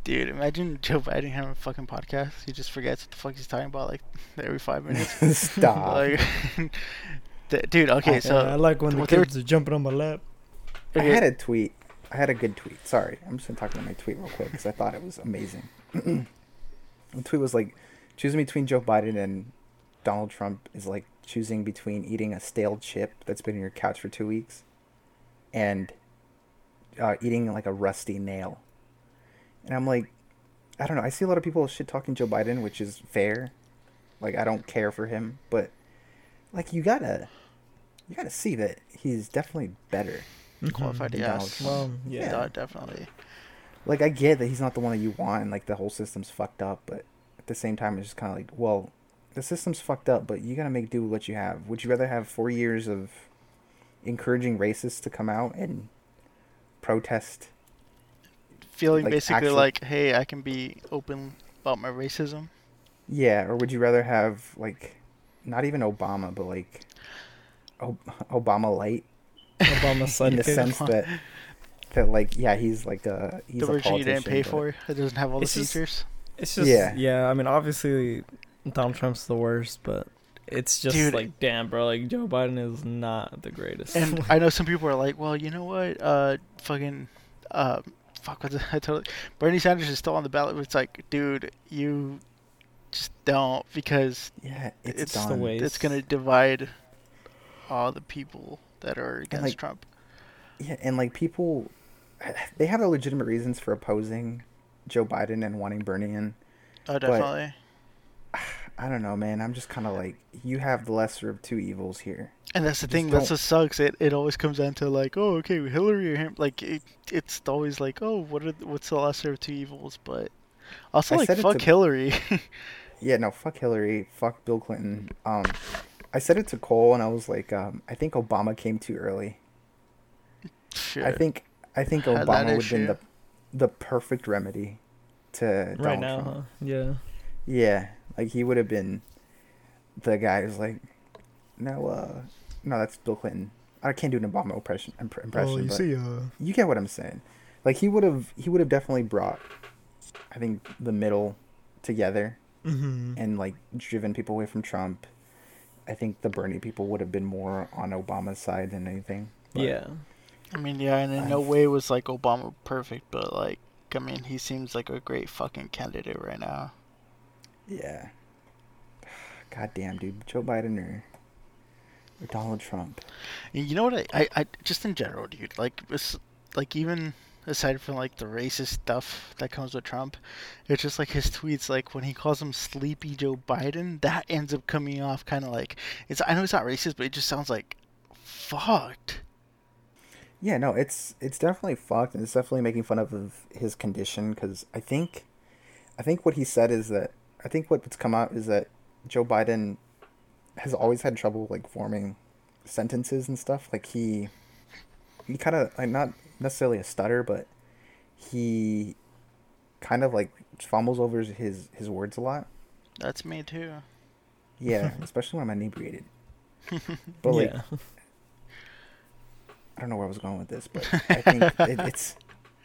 Dude, imagine Joe Biden having a fucking podcast. He just forgets what the fuck he's talking about like every five minutes. [LAUGHS] Stop. like, D- dude. Okay, so Yeah, I like when the what they were- kids are jumping on my lap. I had a tweet. I had a good tweet. Sorry, I'm just gonna talk about my tweet real quick because I thought it was amazing. [CLEARS THROAT] the tweet was like, choosing between Joe Biden and Donald Trump is like choosing between eating a stale chip that's been in your couch for two weeks and uh, eating like a rusty nail. And I'm like, I don't know. I see a lot of people shit talking Joe Biden, which is fair. Like I don't care for him, but like you gotta, you gotta see that he's definitely better. Mm-hmm. Qualified, than mm-hmm. Donald yes. Trump. Well, yeah. Definitely. like I get that he's not the one that you want and like the whole system's fucked up, but at the same time it's just kind of like, well, the system's fucked up, but you gotta make do with what you have. Would you rather have four years of encouraging racists to come out and protest? Feeling Like, basically actual- like, hey, I can be open about my racism. Yeah, or would you rather have like, not even Obama, but like, o- Obama light Obama in the [LAUGHS] sense that that like yeah he's like a he's the a version you didn't pay for. It doesn't have all the It's just- features. It's just Yeah. yeah. I mean, obviously, Donald Trump's the worst, but it's just Dude. like, damn, bro. Like Joe Biden is not the greatest. And [LAUGHS] I know some people are like, well, you know what? Uh, fucking, uh, fuck, what's [LAUGHS] it? I totally. Bernie Sanders is still on the ballot. But it's like, dude, you just don't because yeah it's, it's the way- it's gonna divide all the people that are against like, Trump. Yeah, and like people, they have their legitimate reasons for opposing Joe Biden and wanting Bernie in. Oh, definitely. [SIGHS] I don't know, man. I'm just kind of like, you have the lesser of two evils here. And that's the just thing. That's what sucks. It it always comes down to like, oh, okay, Hillary or him. Like it, it's always like, oh, what are what's the lesser of two evils? But also I like, fuck to- Hillary. [LAUGHS] Yeah, no, fuck Hillary, fuck Bill Clinton. Um, I said it to Cole, and I was like, um, I think Obama came too early. Shit. I think I think Had Obama would have been the the perfect remedy to Donald right now, Trump. huh? Yeah. Yeah, like he would have been the guy who's like, no, uh, no, that's Bill Clinton. I can't do an Obama impression. Imp- impression but uh, you get what I'm saying. Like he would have, he would have definitely brought, I think, the middle together Mm-hmm. and like driven people away from Trump. I think the Bernie people would have been more on Obama's side than anything. but- Yeah. I mean, yeah, and in no I've- way was like Obama perfect, but like, I mean, he seems like a great fucking candidate right now. Yeah. [SIGHS] God damn, dude. Joe Biden or, or Donald Trump. You know what? I, I, I just in general, dude. Like, it's, like even aside from like the racist stuff that comes with Trump, it's just like his tweets. Like when he calls him Sleepy Joe Biden, that ends up coming off kind of like it's. I know it's not racist, but it just sounds like fucked. Yeah, no, it's it's definitely fucked, and it's definitely making fun of, of his condition. Because I think, I think what he said is that I think what's come out is that Joe Biden has always had trouble like forming sentences and stuff. Like he, he kind of like not necessarily a stutter, but he kind of like fumbles over his his words a lot. That's me too. Yeah, [LAUGHS] especially when I'm inebriated. [LAUGHS] But like, yeah. I don't know where I was going with this, but I think [LAUGHS] it, it's,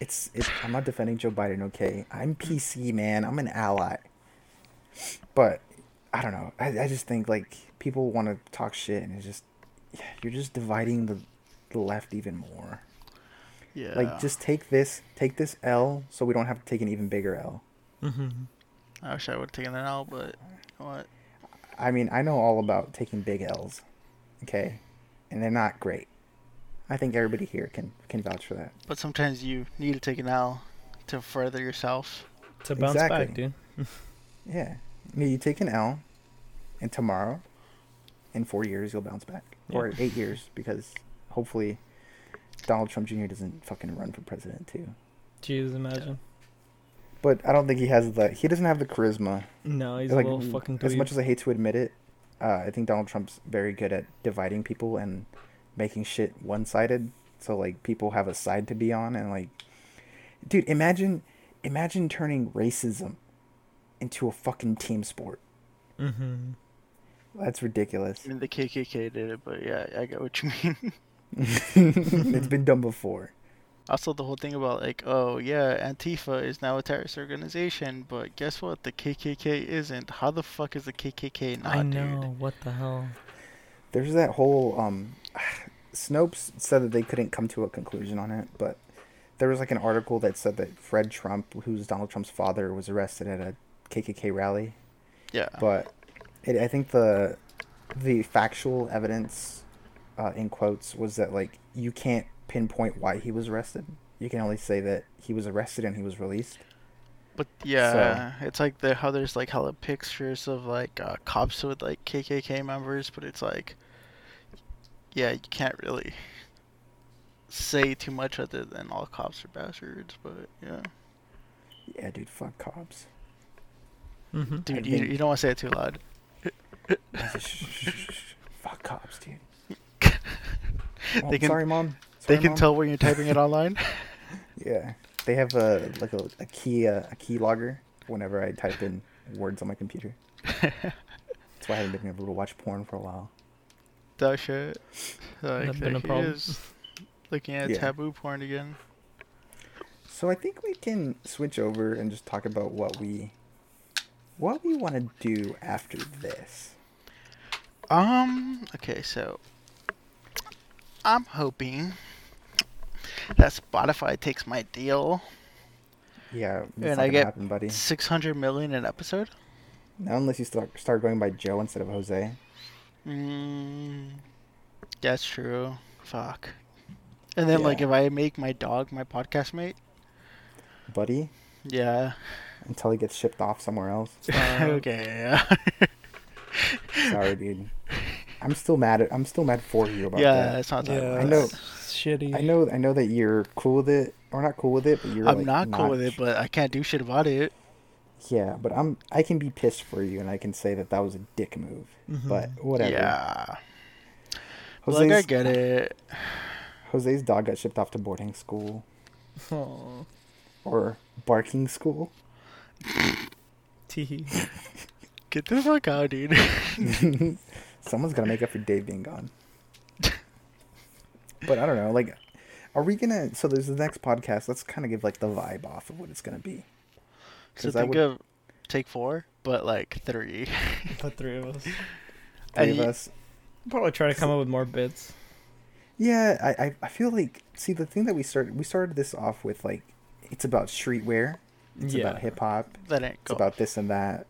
it's, it's. I'm not defending Joe Biden. Okay, I'm PC, man. I'm an ally. But I don't know. I, I just think like people want to talk shit, and it's just you're just dividing the, the left even more. Yeah. Like, just take this, take this L, so we don't have to take an even bigger L. Mm-hmm. I wish I would have taken it L, but what? I mean, I know all about taking big L's, okay, and they're not great. I think everybody here can can vouch for that. But sometimes you need to take an L to further yourself. To bounce back, dude. [LAUGHS] Yeah. You, know, you take an L, and tomorrow, in four years, you'll bounce back. Or eight years, because hopefully Donald Trump Jr. doesn't fucking run for president, too. Jeez, imagine. But I don't think he has the. He doesn't have the charisma. No, he's like, a little fucking. as much as I hate to admit it, uh, I think Donald Trump's very good at dividing people and making shit one sided. So, like, people have a side to be on, and, like, dude, imagine. Imagine turning racism into a fucking team sport. Mm-hmm. That's ridiculous. I mean, the KKK did it, but yeah, I get what you mean. [LAUGHS] it's been done before. Also, the whole thing about like, oh yeah, Antifa is now a terrorist organization, but guess what? The KKK isn't. How the fuck is the KKK not, I know. dude? What the hell? There's that whole um [SIGHS] Snopes said that they couldn't come to a conclusion on it, but there was like an article that said that Fred Trump, who's Donald Trump's father, was arrested at a KKK rally. Yeah. but it, I think the the factual evidence, uh, in quotes, was that like you can't pinpoint why he was arrested. You can only say that he was arrested and he was released. But yeah, it's like the how there's like hella pictures of like uh, cops with like KKK members, but it's like, yeah, you can't really say too much other than all cops are bastards. But yeah, Yeah, dude, fuck cops. Mm-hmm. dude, you, think- you don't want to say it too loud. [LAUGHS] Fuck cops, dude. Oh, They can- sorry, mom. They can Mom. tell when you're typing it [LAUGHS] online. Yeah, they have a like a, a key uh, a key logger whenever I type in words on my computer. That's why I haven't been able to watch porn for a while. that shit. Like, That's been a problem. is, looking at Yeah. taboo porn again. So I think we can switch over and just talk about what we what we want to do after this. Um. Okay, so I'm hoping that Spotify takes my deal. Yeah, And I get happen, buddy. Six hundred million an episode. Not unless you start start going by Joe instead of Jose. Mm, that's true. Fuck. And then, like, if I make my dog my podcast mate, Buddy, yeah. until he gets shipped off somewhere else. [LAUGHS] okay. Yeah. [LAUGHS] Sorry, dude. I'm still mad at I'm still mad for you about that. yeah, that. it's not that. Yeah, I know. Shitty. I know I know that you're cool with it or not cool with it, but you're I'm like, not cool with it, but I can't do shit about it. Yeah, but I'm I can be pissed for you and I can say that that was a dick move. Mhm. But whatever. Yeah. Jose's, like I get it. Jose's dog got shipped off to boarding school Aw. or barking school. [LAUGHS] Tee. Get the fuck out, dude. [LAUGHS] [LAUGHS] Someone's gonna make up for Dave being gone. but I don't know, like are we gonna so there's the next podcast, let's kinda give like the vibe off of what it's gonna be. so 'Cause I think would- of take four, but like three. [LAUGHS] The three of us. Three And of y- us. Probably try to come up with more bits. Yeah, I, I I feel like see the thing that we started we started this off with like it's about streetwear, it's yeah. about hip hop, That it's go. about this and that,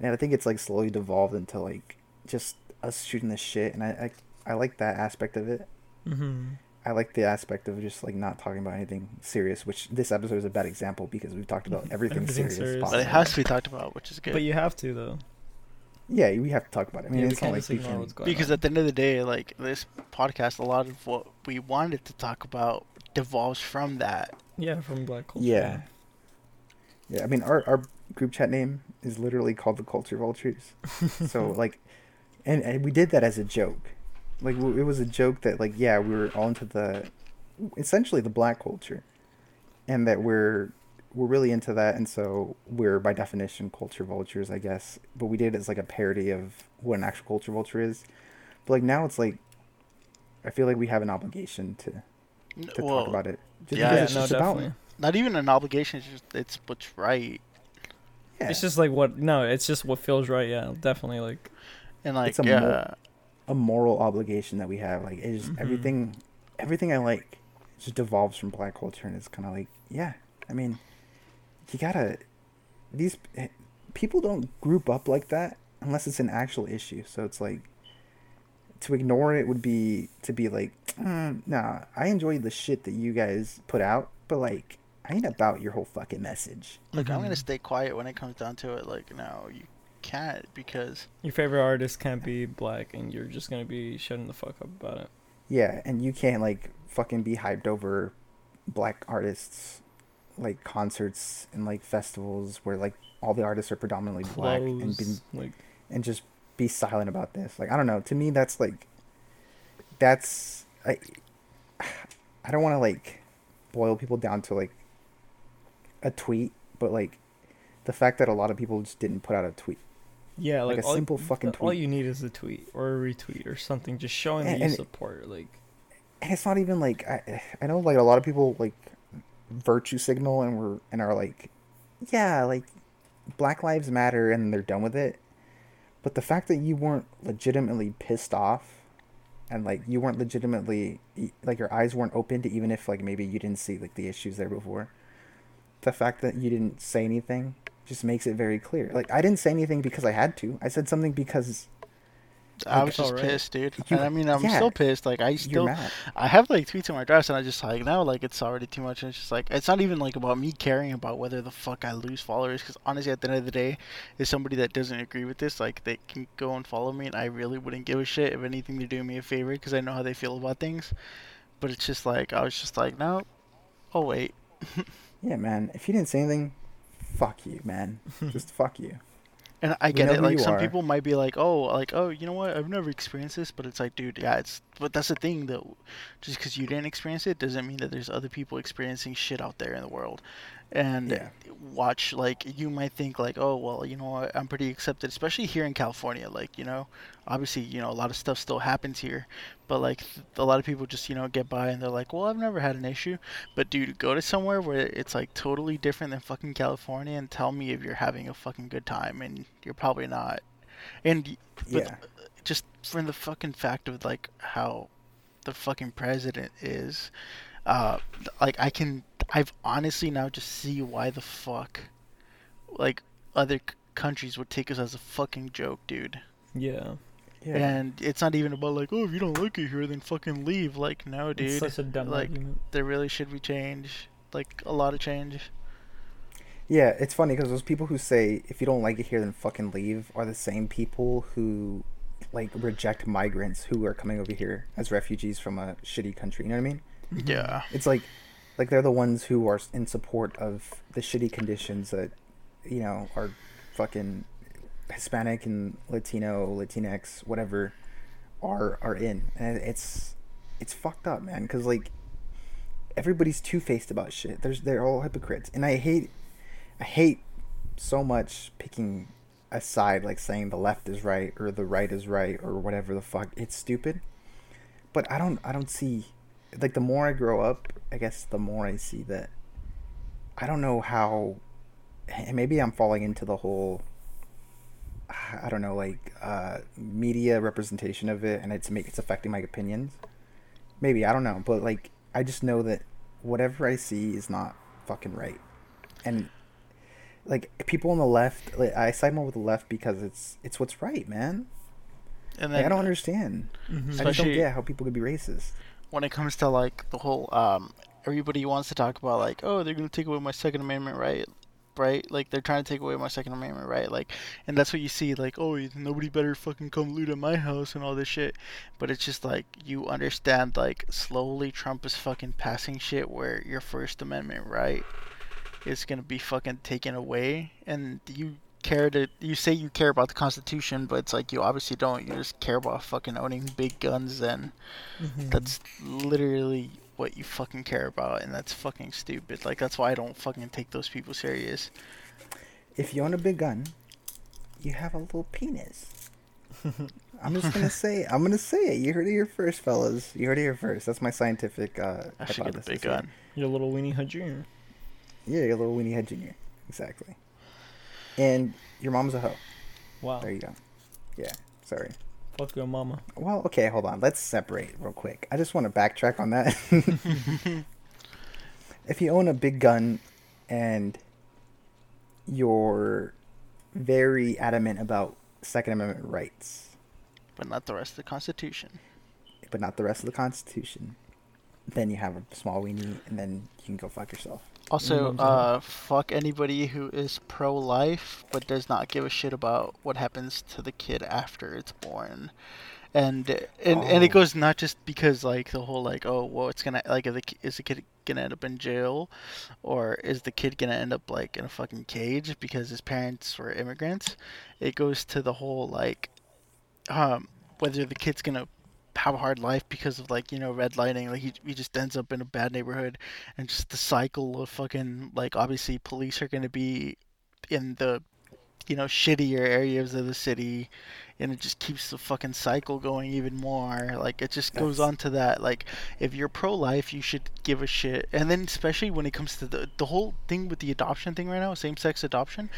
and I think it's like slowly devolved into like just us shooting the shit, and I I, I like that aspect of it. Mm-hmm. I like the aspect of just like not talking about anything serious, which this episode is a bad example because we've talked about everything, Everything serious. serious. but it has to be talked about, which is good. But you have to though. Yeah, we have to talk about it. I mean, yeah, we it's not can't like just we can. what's going because on. at the end of the day, like this podcast, a lot of what we wanted to talk about devolves from that. yeah, from black culture. Yeah. Yeah, I mean, our our group chat name is literally called the Culture Vultures. [LAUGHS] so like, and and we did that as a joke. Like it was a joke that like yeah we were all into the, essentially the black culture, and that we're we're really into that, and so we're by definition culture vultures, I guess. But we did it as like a parody of what an actual culture vulture is. But like now it's like, I feel like we have an obligation to to well, talk about it. Just yeah, because Yeah, it's no, just about definitely. not even an obligation. It's just it's what's right, yeah. It's just like what? No, it's just what feels right. Yeah, definitely. Like and like It's a yeah, mo- a moral obligation that we have. Like it's just Mhm. everything, everything I like just devolves from black culture, and it's kind of like, yeah. I mean, you gotta. These eh, people don't group up like that unless it's an actual issue. So it's like to ignore it would be to be like, mm, nah. I enjoy the shit that you guys put out, but like, I ain't about your whole fucking message. like I'm gonna Mhm. stay quiet when it comes down to it. Like no, you can't because your favorite artist can't be black, and you're just gonna be shutting the fuck up about it. Yeah, and you can't like fucking be hyped over black artists like concerts and like festivals where like all the artists are predominantly black and Clothes, be, like and just be silent about this. Like I don't know, to me that's like that's I I don't want to like boil people down to like a tweet, but like the fact that a lot of people just didn't put out a tweet. Yeah, Like like, a simple fucking All you need is a tweet or a retweet or something, just showing And- that you and- support. Like and it's not even like I I know like a lot of people like virtue signal and we're and are like yeah like Black Lives Matter and they're done with it, but the fact that you weren't legitimately pissed off and like you weren't legitimately like your eyes weren't open to even if like maybe you didn't see like the issues there before, the fact that you didn't say anything just makes it very clear. Like I didn't say anything because I had to. I said something because I was just alright. pissed, dude. You- and I mean, I'm yeah, still pissed. Like I still. I have like tweets in my drafts, and I just like now, like it's already too much. And it's just like it's not even like about me caring about whether the fuck I lose followers. Because honestly, at the end of the day, is somebody that doesn't agree with this, like they can go and follow me, and I really wouldn't give a shit if anything they're doing me a favor because I know how they feel about things. But it's just like I was just like, no, oh wait, [LAUGHS] Yeah, man. If you didn't say anything, fuck you, man. [LAUGHS] Just fuck you. And I get it. Like some are. people might be like, "Oh, like oh, you know what? I've never experienced this." But it's like, dude, yeah, it's. But that's the thing, though. Just because you didn't experience it doesn't mean that there's other people experiencing shit out there in the world. And Yeah. watch, like, you might think like, "Oh, well, you know? I'm pretty accepted," especially here in California. Like, you know, obviously, you know, a lot of stuff still happens here, but like, th- a lot of people just, you know, get by and they're like, "Well, I've never had an issue." But dude, go to somewhere where it's like totally different than fucking California and tell me if you're having a fucking good time, and you're probably not. And Yeah. just from the fucking fact of like how the fucking president is, uh, like I can, I've honestly now just see why the fuck, like other c- countries would take us as a fucking joke, dude. Yeah. Yeah. And it's not even about like, oh, if you don't like it here, then fucking leave. Like, no, dude. It's such a dumb like, argument. there really should be change, like a lot of change. Yeah, it's funny because those people who say if you don't like it here, then fucking leave are the same people who like reject migrants who are coming over here as refugees from a shitty country. You know what I mean? Yeah. It's like like they're the ones who are in support of the shitty conditions that you know are fucking Hispanic and Latino, Latinx, whatever are are in, and it's it's fucked up, man. Because like everybody's two faced about shit. There's they're all hypocrites, and I hate I hate so much picking a side, like saying the left is right or the right is right or whatever the fuck. It's stupid. But I don't I don't see like the more I grow up, I guess the more I see that I don't know how and maybe I'm falling into the whole I don't know like uh media representation of it and it's make it's affecting my opinions. Maybe I don't know, but like I just know that whatever I see is not fucking right. And like people on the left, like, I side more with the left because it's it's what's right, man. And Like, I don't understand. I just don't get how people could be racist. When it comes to like the whole um everybody wants to talk about like oh they're gonna take away my second amendment right right? Like they're trying to take away my second amendment right like and that's what you see like oh nobody better fucking come loot at my house and all this shit. But it's just like you understand like slowly trump is fucking passing shit where your first amendment right is gonna be fucking taken away and you care to you say you care about the constitution but it's like you obviously don't you just care about fucking owning big guns and that's literally what you fucking care about, and that's fucking stupid. Like that's why I don't fucking take those people serious. If you own a big gun, you have a little penis. [LAUGHS] I'm just gonna say I'm gonna say it. You heard it here first, fellas. You heard it here first. That's my scientific uh I should get a hypothesis big here. gun. Your little weenie head Jr. Yeah, your little weenie Head Jr. Exactly. And your mom's a hoe. Wow. There you go. Yeah, sorry. Fuck your mama. Well, okay, hold on. Let's separate real quick. I just want to backtrack on that. [LAUGHS] if you own a big gun and you're very adamant about Second Amendment rights, But not the rest of the Constitution. but not the rest of the Constitution, then you have a small weenie, and then you can go fuck yourself. Also, uh, fuck anybody who is pro-life but does not give a shit about what happens to the kid after it's born. And and, and Oh. it goes not just because like the whole like oh well it's gonna like is the, is the kid gonna end up in jail or is the kid gonna end up like in a fucking cage because his parents were immigrants it goes to the whole like um whether the kid's gonna have a hard life because of like you know redlining like he, he just ends up in a bad neighborhood and just the cycle of fucking like obviously police are gonna be in the you know shittier areas of the city and it just keeps the fucking cycle going even more like it just goes on to that like if you're pro-life you should give a shit and then especially when it comes to the the whole thing with the adoption thing right now same-sex adoption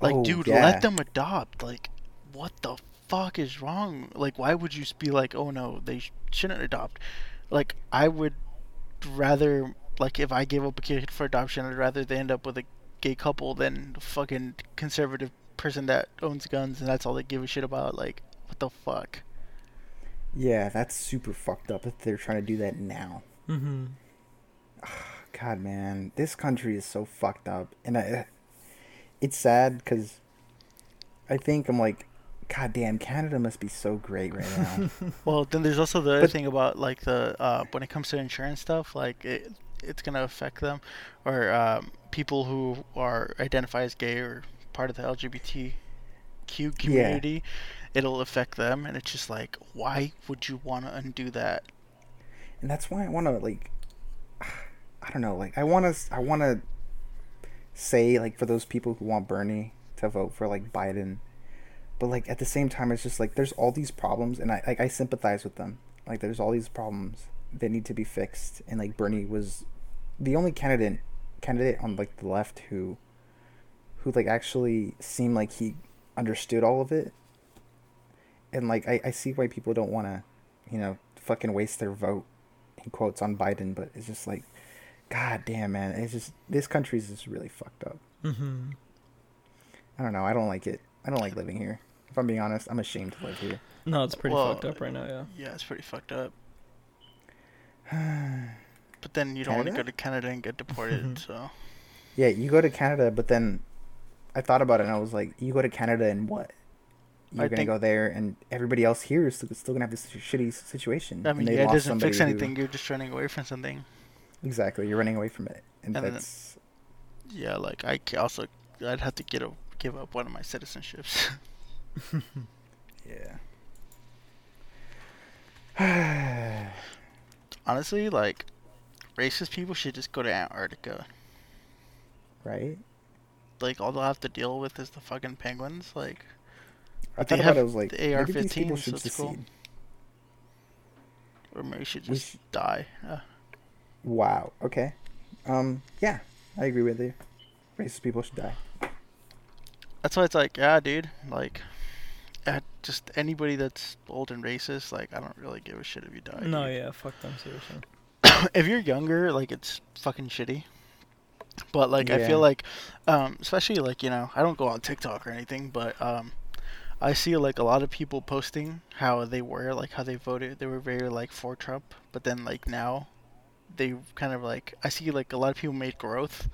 like Oh, dude yeah. let them adopt like what the fuck is wrong like why would you be like oh no they sh- shouldn't adopt like i would rather like if i gave up a kid for adoption i'd rather they end up with a gay couple than the fucking conservative person that owns guns and that's all they give a shit about. Like, what the fuck? Yeah, that's super fucked up that they're trying to do that now. Mm-hmm. [SIGHS] God, man, this country is so fucked up, and I, it's sad because I think I'm like, God damn, Canada must be so great right now. [LAUGHS] Well, then there's also the other But- thing about like the uh, when it comes to insurance stuff, like it, it's gonna affect them, or um, people who are identify as gay or part of the LGBTQ community, yeah. it'll affect them, and it's just like, why would you want to undo that? and that's why I want to like, I don't know, like I want to, I want to say like for those people who want Bernie to vote for like Biden, but like at the same time, it's just like there's all these problems, and I like I sympathize with them. Like there's all these problems that need to be fixed, and like Bernie was the only candidate candidate on like the left who who like actually seemed like he understood all of it and like i, I see why people don't want to you know fucking waste their vote in quotes on biden but it's just like god damn man it's just this country's just really fucked up Mm-hmm. i don't know i don't like it i don't like living here if i'm being honest i'm ashamed to live here No, it's pretty Well, fucked up right now. Yeah. Yeah, it's pretty fucked up. [SIGHS] But then you don't want to go to Canada and get deported, [LAUGHS] so yeah you go to canada but then i thought about it and i was like you go to canada and what you're I gonna think- go there and everybody else here is still, still gonna have this shitty situation I and mean, they yeah, it doesn't fix somebody who- anything. You're just running away from something. exactly you're running away from it and, And then- Yeah, like I also I'd have to get a, give up one of my citizenships. [LAUGHS] [LAUGHS] yeah [SIGHS] Honestly, like racist people should just go to Antarctica. right Like all they'll have to deal with is the fucking penguins. Like I thought about it, was like, the people AR-15, so it's cool. or maybe should just sh- die. Uh, Wow. Okay. Um. Yeah, I agree with you. Racist people should die. that's why it's like, yeah, dude. Like, just anybody that's old and racist, like I don't really give a shit if you die. No, dude. yeah, fuck them seriously. [COUGHS] if you're younger, like it's fucking shitty. But like I feel like, um, especially like you know I don't go on TikTok or anything, but um, I see like a lot of people posting how they were like how they voted. They were very like for Trump, but then like now, they kind of like I see like a lot of people made growth,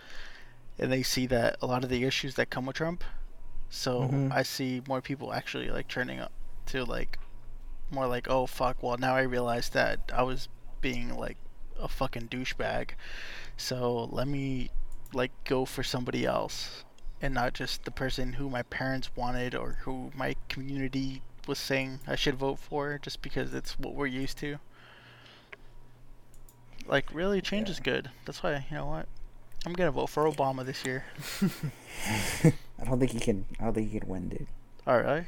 and they see that a lot of the issues that come with Trump. So Mhm. I see more people actually like turning up to like more like oh fuck well now I realize that I was being like a fucking douchebag. So let me like go for somebody else and not just the person who my parents wanted or who my community was saying I should vote for just because it's what we're used to. Like really change is good. That's why, you know what? I'm gonna vote for Obama this year. [LAUGHS] I don't think he can. I don't think he can win, dude. Alright.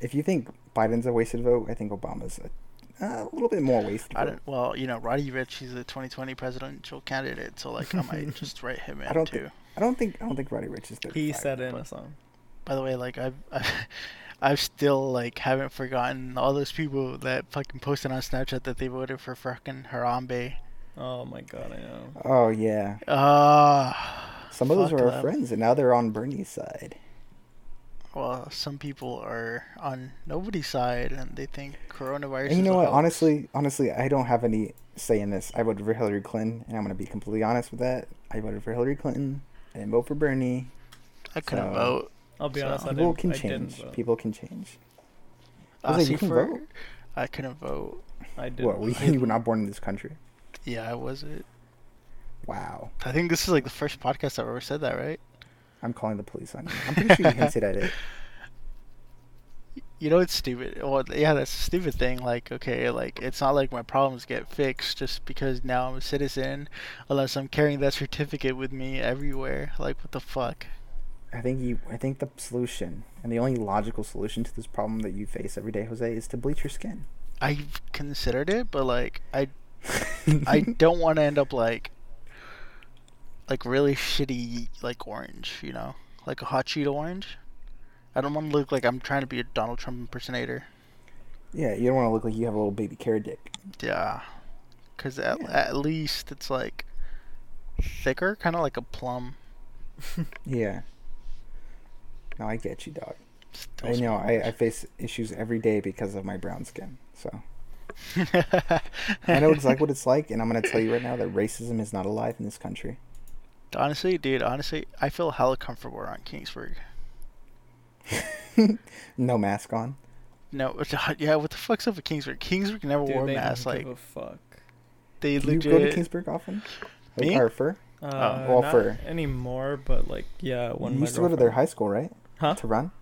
If you think Biden's a wasted vote, I think Obama's a, a little bit more wasted. I vote. don't well, you know, Roddy Ricch he's a twenty twenty presidential candidate, so like I might [LAUGHS] just write him in I don't too. think. I don't think. I don't think Roddy Ricch is there. He said it in a song. By the way, like I've, [LAUGHS] I've, I've still like haven't forgotten all those people that fucking posted on Snapchat that they voted for fucking Harambe. Oh my god, I know. Oh yeah. Ah, Some of those were our them. friends, and now they're on Bernie's side. well, some people are on nobody's side and they think coronavirus. And you know a what? hoax. Honestly, honestly, I don't have any say in this. I voted for Hillary Clinton, and I'm gonna be completely honest with that. I voted for Hillary Clinton. I didn't vote for Bernie. I couldn't so- vote. I'll be So- honest, I People didn't, can I didn't change. vote. People can change. Uh, Jose, see, you can for- vote. I couldn't vote. I didn't. What? We, I- you [LAUGHS] were not born in this country. Yeah, I wasn't. Wow. I think this is like the first podcast I've ever said that, right? I'm calling the police on you. I'm pretty sure you hinted at it. [LAUGHS] You know it's stupid. Well, yeah, that's a stupid thing. Like, okay, like it's not like my problems get fixed just because now I'm a citizen, unless I'm carrying that certificate with me everywhere. Like, what the fuck? I think you. I think the solution and the only logical solution to this problem that you face every day, Jose, is to bleach your skin. I've considered it, but like, I, [LAUGHS] I don't want to end up like, like really shitty like orange. You know, like a hot Cheeto orange. I don't want to look like I'm trying to be a Donald Trump impersonator. Yeah, you don't want to look like you have a little baby carrot dick. Yeah, because at, Yeah. at least it's like thicker, kind of like a plum. [LAUGHS] Yeah. No, I get you, dog. I know. I, I face issues every day because of my brown skin. So [LAUGHS] I know exactly what it's like, and I'm gonna tell you right now that racism is not alive in this country. honestly, dude, honestly, I feel hella comfortable around Kingsburg. [LAUGHS] No mask on. No, yeah, what the fuck's up with Kingsburg? Kingsburg never Dude, wore they masks. don't Like give a fuck. they Do you go to Kingsburg often? Like, Me? Or fur? Uh, well, not for- anymore, but like yeah, when you used to go to their high school, right? Huh? To run?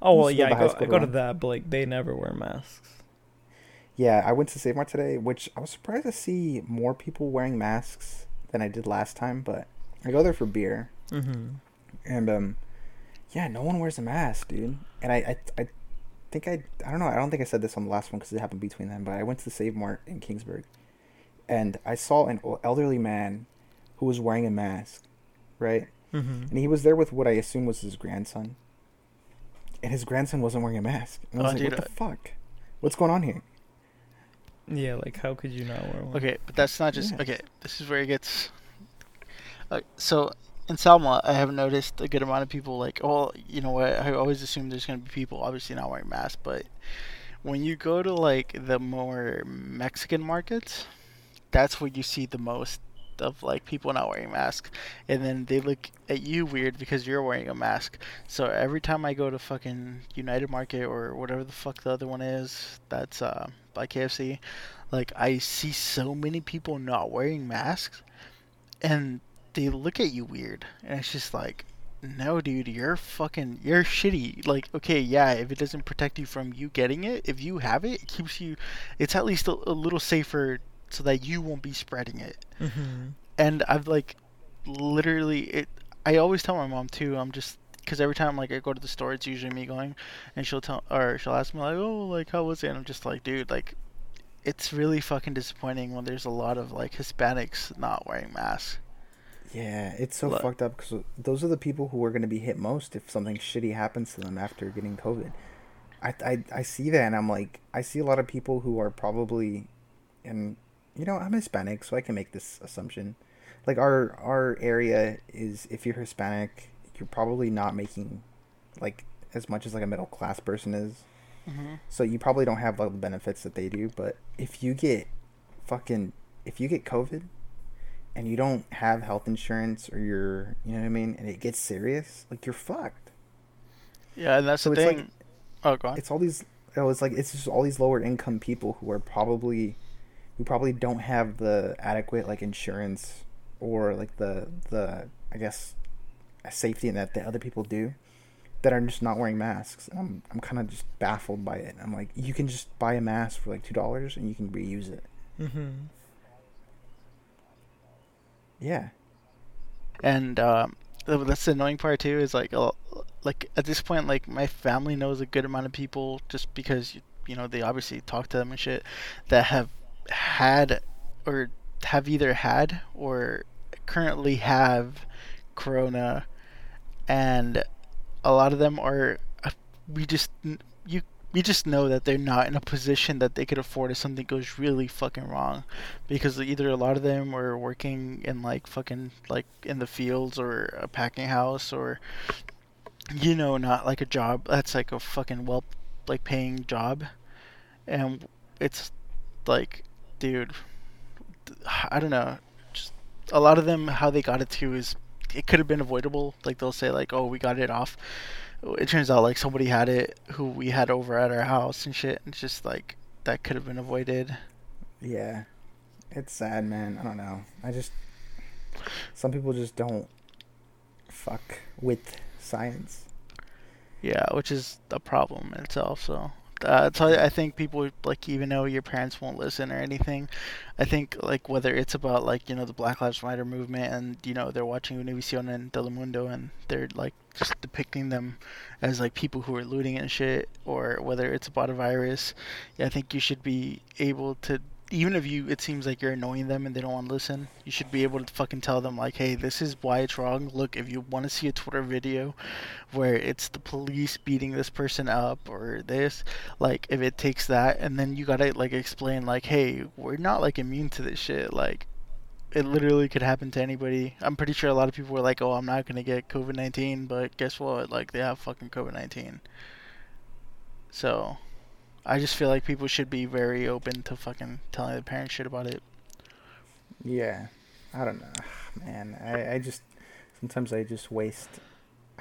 Oh well, yeah, I go, I go to that, but like they never wear masks. Yeah, I went to Save Mart today, which I was surprised to see more people wearing masks than I did last time. But I go there for beer, Mm-hmm. and um, yeah, no one wears a mask, dude. And I, I, I think I, I don't know. I don't think I said this on the last one because it happened between them. But I went to the Save Mart in Kingsburg, and I saw an elderly man who was wearing a mask, right? Mm-hmm. And he was there with what I assume was his grandson. And his grandson wasn't wearing a mask. And I Oh, was like, dude, what the fuck? What's going on here? Yeah, like how could you not wear one? Okay, but that's not just Yeah. okay. This is where it gets. Uh, so in Selma, I have noticed a good amount of people like, oh, you know what? I always assume there's gonna be people obviously not wearing masks, but when you go to like the more Mexican markets, that's where you see the most of like people not wearing masks, and then they look at you weird because you're wearing a mask. So every time I go to fucking United Market or whatever the fuck the other one is, that's uh by KFC, like I see so many people not wearing masks, and they look at you weird, and it's just like, no, dude, you're fucking, you're shitty. Like, okay, yeah, if it doesn't protect you from you getting it, if you have it, it keeps you, it's at least a, a little safer so that you won't be spreading it. Mm-hmm. And I've like, literally, it. I always tell my mom too. I'm just because every time like I go to the store, it's usually me going, and she'll tell or she'll ask me like, oh, like how was it? And I'm just like, dude, like, it's really fucking disappointing when there's a lot of like Hispanics not wearing masks. Yeah, it's so Look. fucked up because those are the people who are going to be hit most if something shitty happens to them after getting COVID. I, I, I see that and I'm like, I see a lot of people who are probably, and you know, I'm Hispanic, so I can make this assumption. Like our our area is, if you're Hispanic, you're probably not making, like, as much as like a middle class person is. Mm-hmm. So you probably don't have all the benefits that they do. But if you get fucking, if you get COVID and you don't have health insurance or you're, you know what I mean, and it gets serious, like you're fucked. Yeah, and that's So the it's like- thing. oh, go on. It's all these, oh, it's like, it's just all these lower income people who are probably, who probably don't have the adequate like insurance or like the, the, I guess, safety net that other people do that are just not wearing masks. And I'm, I'm kind of just baffled by it. I'm like, you can just buy a mask for like $2 and you can reuse it. Mm-hmm. Yeah. and um, that's the annoying part too. Is like, uh, like at this point, like my family knows a good amount of people just because you, you know they obviously talk to them and shit that have had or have either had or currently have corona, and a lot of them are. uh, We just you we just know that they're not in a position that they could afford if something goes really fucking wrong because either a lot of them are working in like fucking like in the fields or a packing house or you know not like a job that's like a fucking well like paying job and it's like dude i don't know just a lot of them how they got it to is it could have been avoidable like they'll say like oh we got it off it turns out like somebody had it who we had over at our house and shit it's just like that could have been avoided Yeah. It's sad, man. I don't know. I just some people just don't fuck with science. Yeah, which is a problem in itself. So uh, why I think people like even though your parents won't listen or anything, I think like whether it's about like you know the Black Lives Matter movement and you know they're watching Univision and Telemundo and they're like just depicting them as like people who are looting and shit, or whether it's about a virus, yeah, I think you should be able to. Even if you, it seems like you're annoying them and they don't want to listen, you should be able to fucking tell them like, hey, this is why it's wrong. Look, if you want to see a Twitter video where it's the police beating this person up or this like if it takes that and then you gotta like explain like hey we're not like immune to this shit like it literally could happen to anybody. I'm pretty sure a lot of people were like, "Oh, I'm not gonna get COVID nineteen," but guess what? Like they have fucking COVID nineteen. So, I just feel like people should be very open to fucking telling their parents shit about it. Yeah, I don't know, [SIGHS] man. I, I just sometimes I just waste.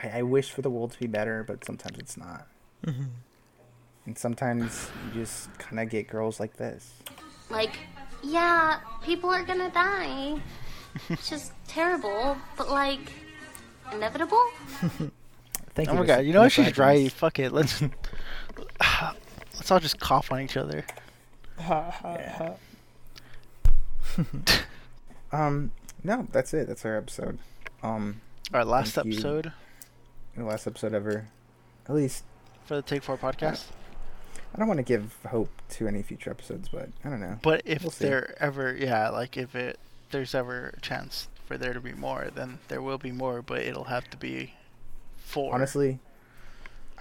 I, I wish for the world to be better, but sometimes it's not. Mm-hmm. And sometimes you just kind of get girls like this. Like, yeah, people are gonna die. It's just [LAUGHS] terrible, but like, inevitable? [LAUGHS] Thank oh you. my god, you know what? She's massaging dry. Fuck it. Let's [LAUGHS] let's all just cough on each other. Yeah. [LAUGHS] Um, no, that's it. That's our episode. Um, Our last Thank you. episode the last episode ever. At least for the Take Four podcast. I don't want to give hope to any future episodes, but I don't know. But if We'll there ever, yeah, like if it there's ever a chance for there to be more, then there will be more. But it'll have to be four. Honestly,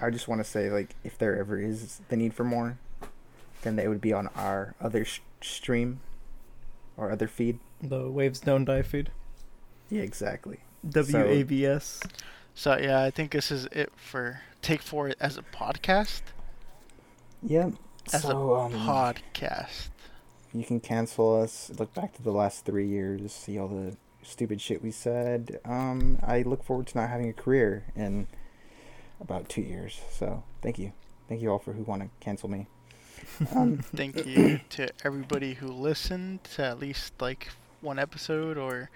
I just want to say like if there ever is the need for more, then they would be on our other sh- stream or other feed. The Waves Don't Die feed. Yeah, exactly. WABS. So yeah, I think this is it for Take Four as a podcast. Yeah. As so a um, podcast. you can cancel us. Look back to the last three years, see all the stupid shit we said. Um, I look forward to not having a career in about two years. So thank you, thank you all for who want to cancel me. [LAUGHS] Um, Thank [CLEARS THROAT] you to everybody who listened to at least like one episode, or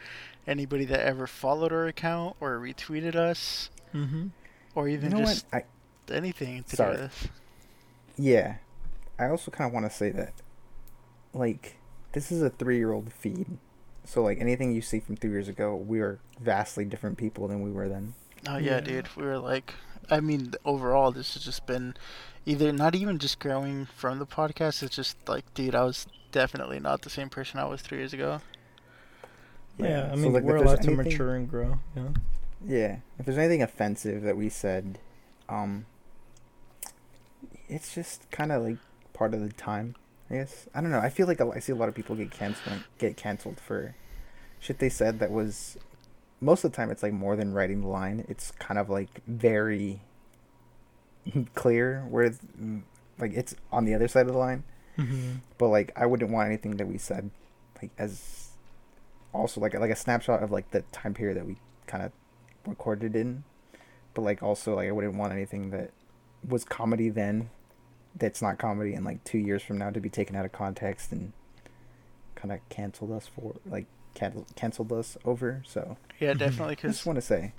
anybody that ever followed our account or retweeted us, Mm-hmm. or you even know just? I anything to Sorry. do with this. yeah. I also kind of want to say that, like, this is a three-year-old feed. So like anything you see from three years ago, we are vastly different people than we were then. Oh yeah, Yeah. dude. We were like, I mean, overall, this has just been either not even just growing from the podcast. It's just like, dude, I was definitely not the same person I was three years ago. Yeah, I so, mean, like, we're there's allowed to mature and grow. Yeah. Yeah, if there's anything offensive that we said, um, it's just kind of like part of the time. I guess I don't know. I feel like a- I see a lot of people get canceled get canceled for shit they said that was most of the time it's like more than writing the line. It's kind of like very [LAUGHS] clear where it's, like it's on the other side of the line. Mm-hmm. But like I wouldn't want anything that we said like as also like like a snapshot of like the time period that we kind of recorded in. But like also like I wouldn't want anything that was comedy then that's not comedy in like 2 years from now to be taken out of context and kind of canceled us for like can- canceled us over. So Yeah, [LAUGHS] definitely. I just want to say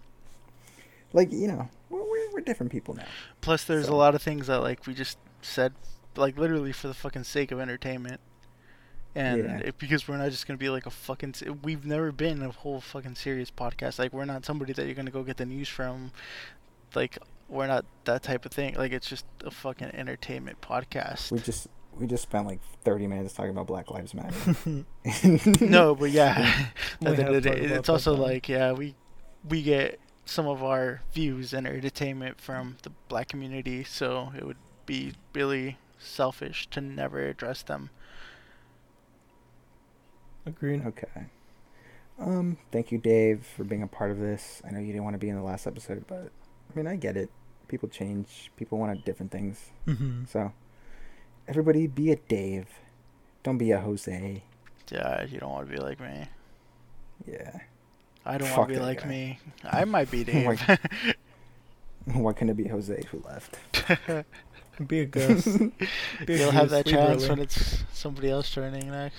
like you know, we're, we're we're different people now. plus, there's a lot of things that like we just said, like literally for the fucking sake of entertainment. And Yeah. it, because we're not just gonna be like a fucking, we've never been a whole fucking serious podcast. Like we're not somebody that you're gonna go get the news from. Like we're not that type of thing. Like it's just a fucking entertainment podcast. We just we just spent like 30 minutes talking about Black Lives Matter. [LAUGHS] no, [LAUGHS] but yeah, We [LAUGHS] at the end of the day, it's also now. like yeah, we we get some of our views and entertainment from the black community, so it would be really selfish to never address them. Agreed. Okay. Um, thank you, Dave, for being a part of this. I know you didn't want to be in the last episode, but I mean, I get it. People change. People want different things. Mm-hmm. So, everybody, be a Dave. Don't be a Jose. Yeah, you don't want to be like me. Yeah. I don't want to be like guy. me. I might be [LAUGHS] Dave. Why- [LAUGHS] Why couldn't it be Jose who left? [LAUGHS] Be a Gus. Be You'll have that chance early. when it's somebody else joining next.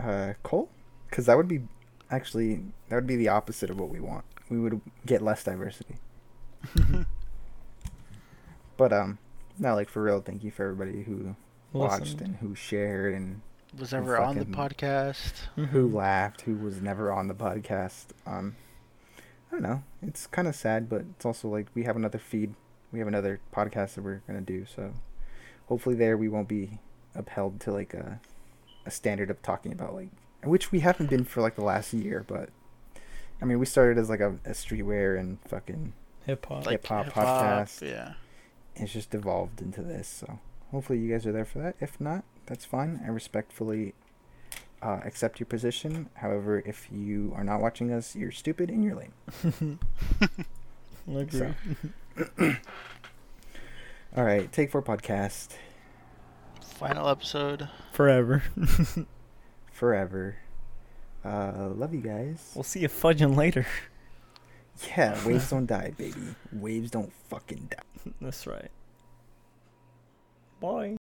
Uh, Cole? Because that would be actually that would be the opposite of what we want. We would get less diversity. But um, no, like for real. Thank you for everybody who watched Listened. and who shared and Was ever on the fucking- podcast. who Mhm. laughed, who was never on the podcast. Um, I don't know. It's kind of sad, but it's also like we have another feed. We have another podcast that we're gonna do. So hopefully there we won't be upheld to like a a standard of talking about like which we haven't been for like the last year. But I mean, we started as like a, a streetwear and fucking Hip hop. Like hip-hop hip-hop, podcast. Yeah. It's just evolved into this. So hopefully you guys are there for that. If not, that's fine. I respectfully uh, accept your position. However, if you are not watching us, you're stupid and you're lame. [LAUGHS] Agree. So. [LAUGHS] All right, take four podcast Final episode. Forever. [LAUGHS] forever. Uh, love you guys. We'll see you fudging later. Yeah, [LAUGHS] waves don't die, baby. Waves don't fucking die. That's right. Bye.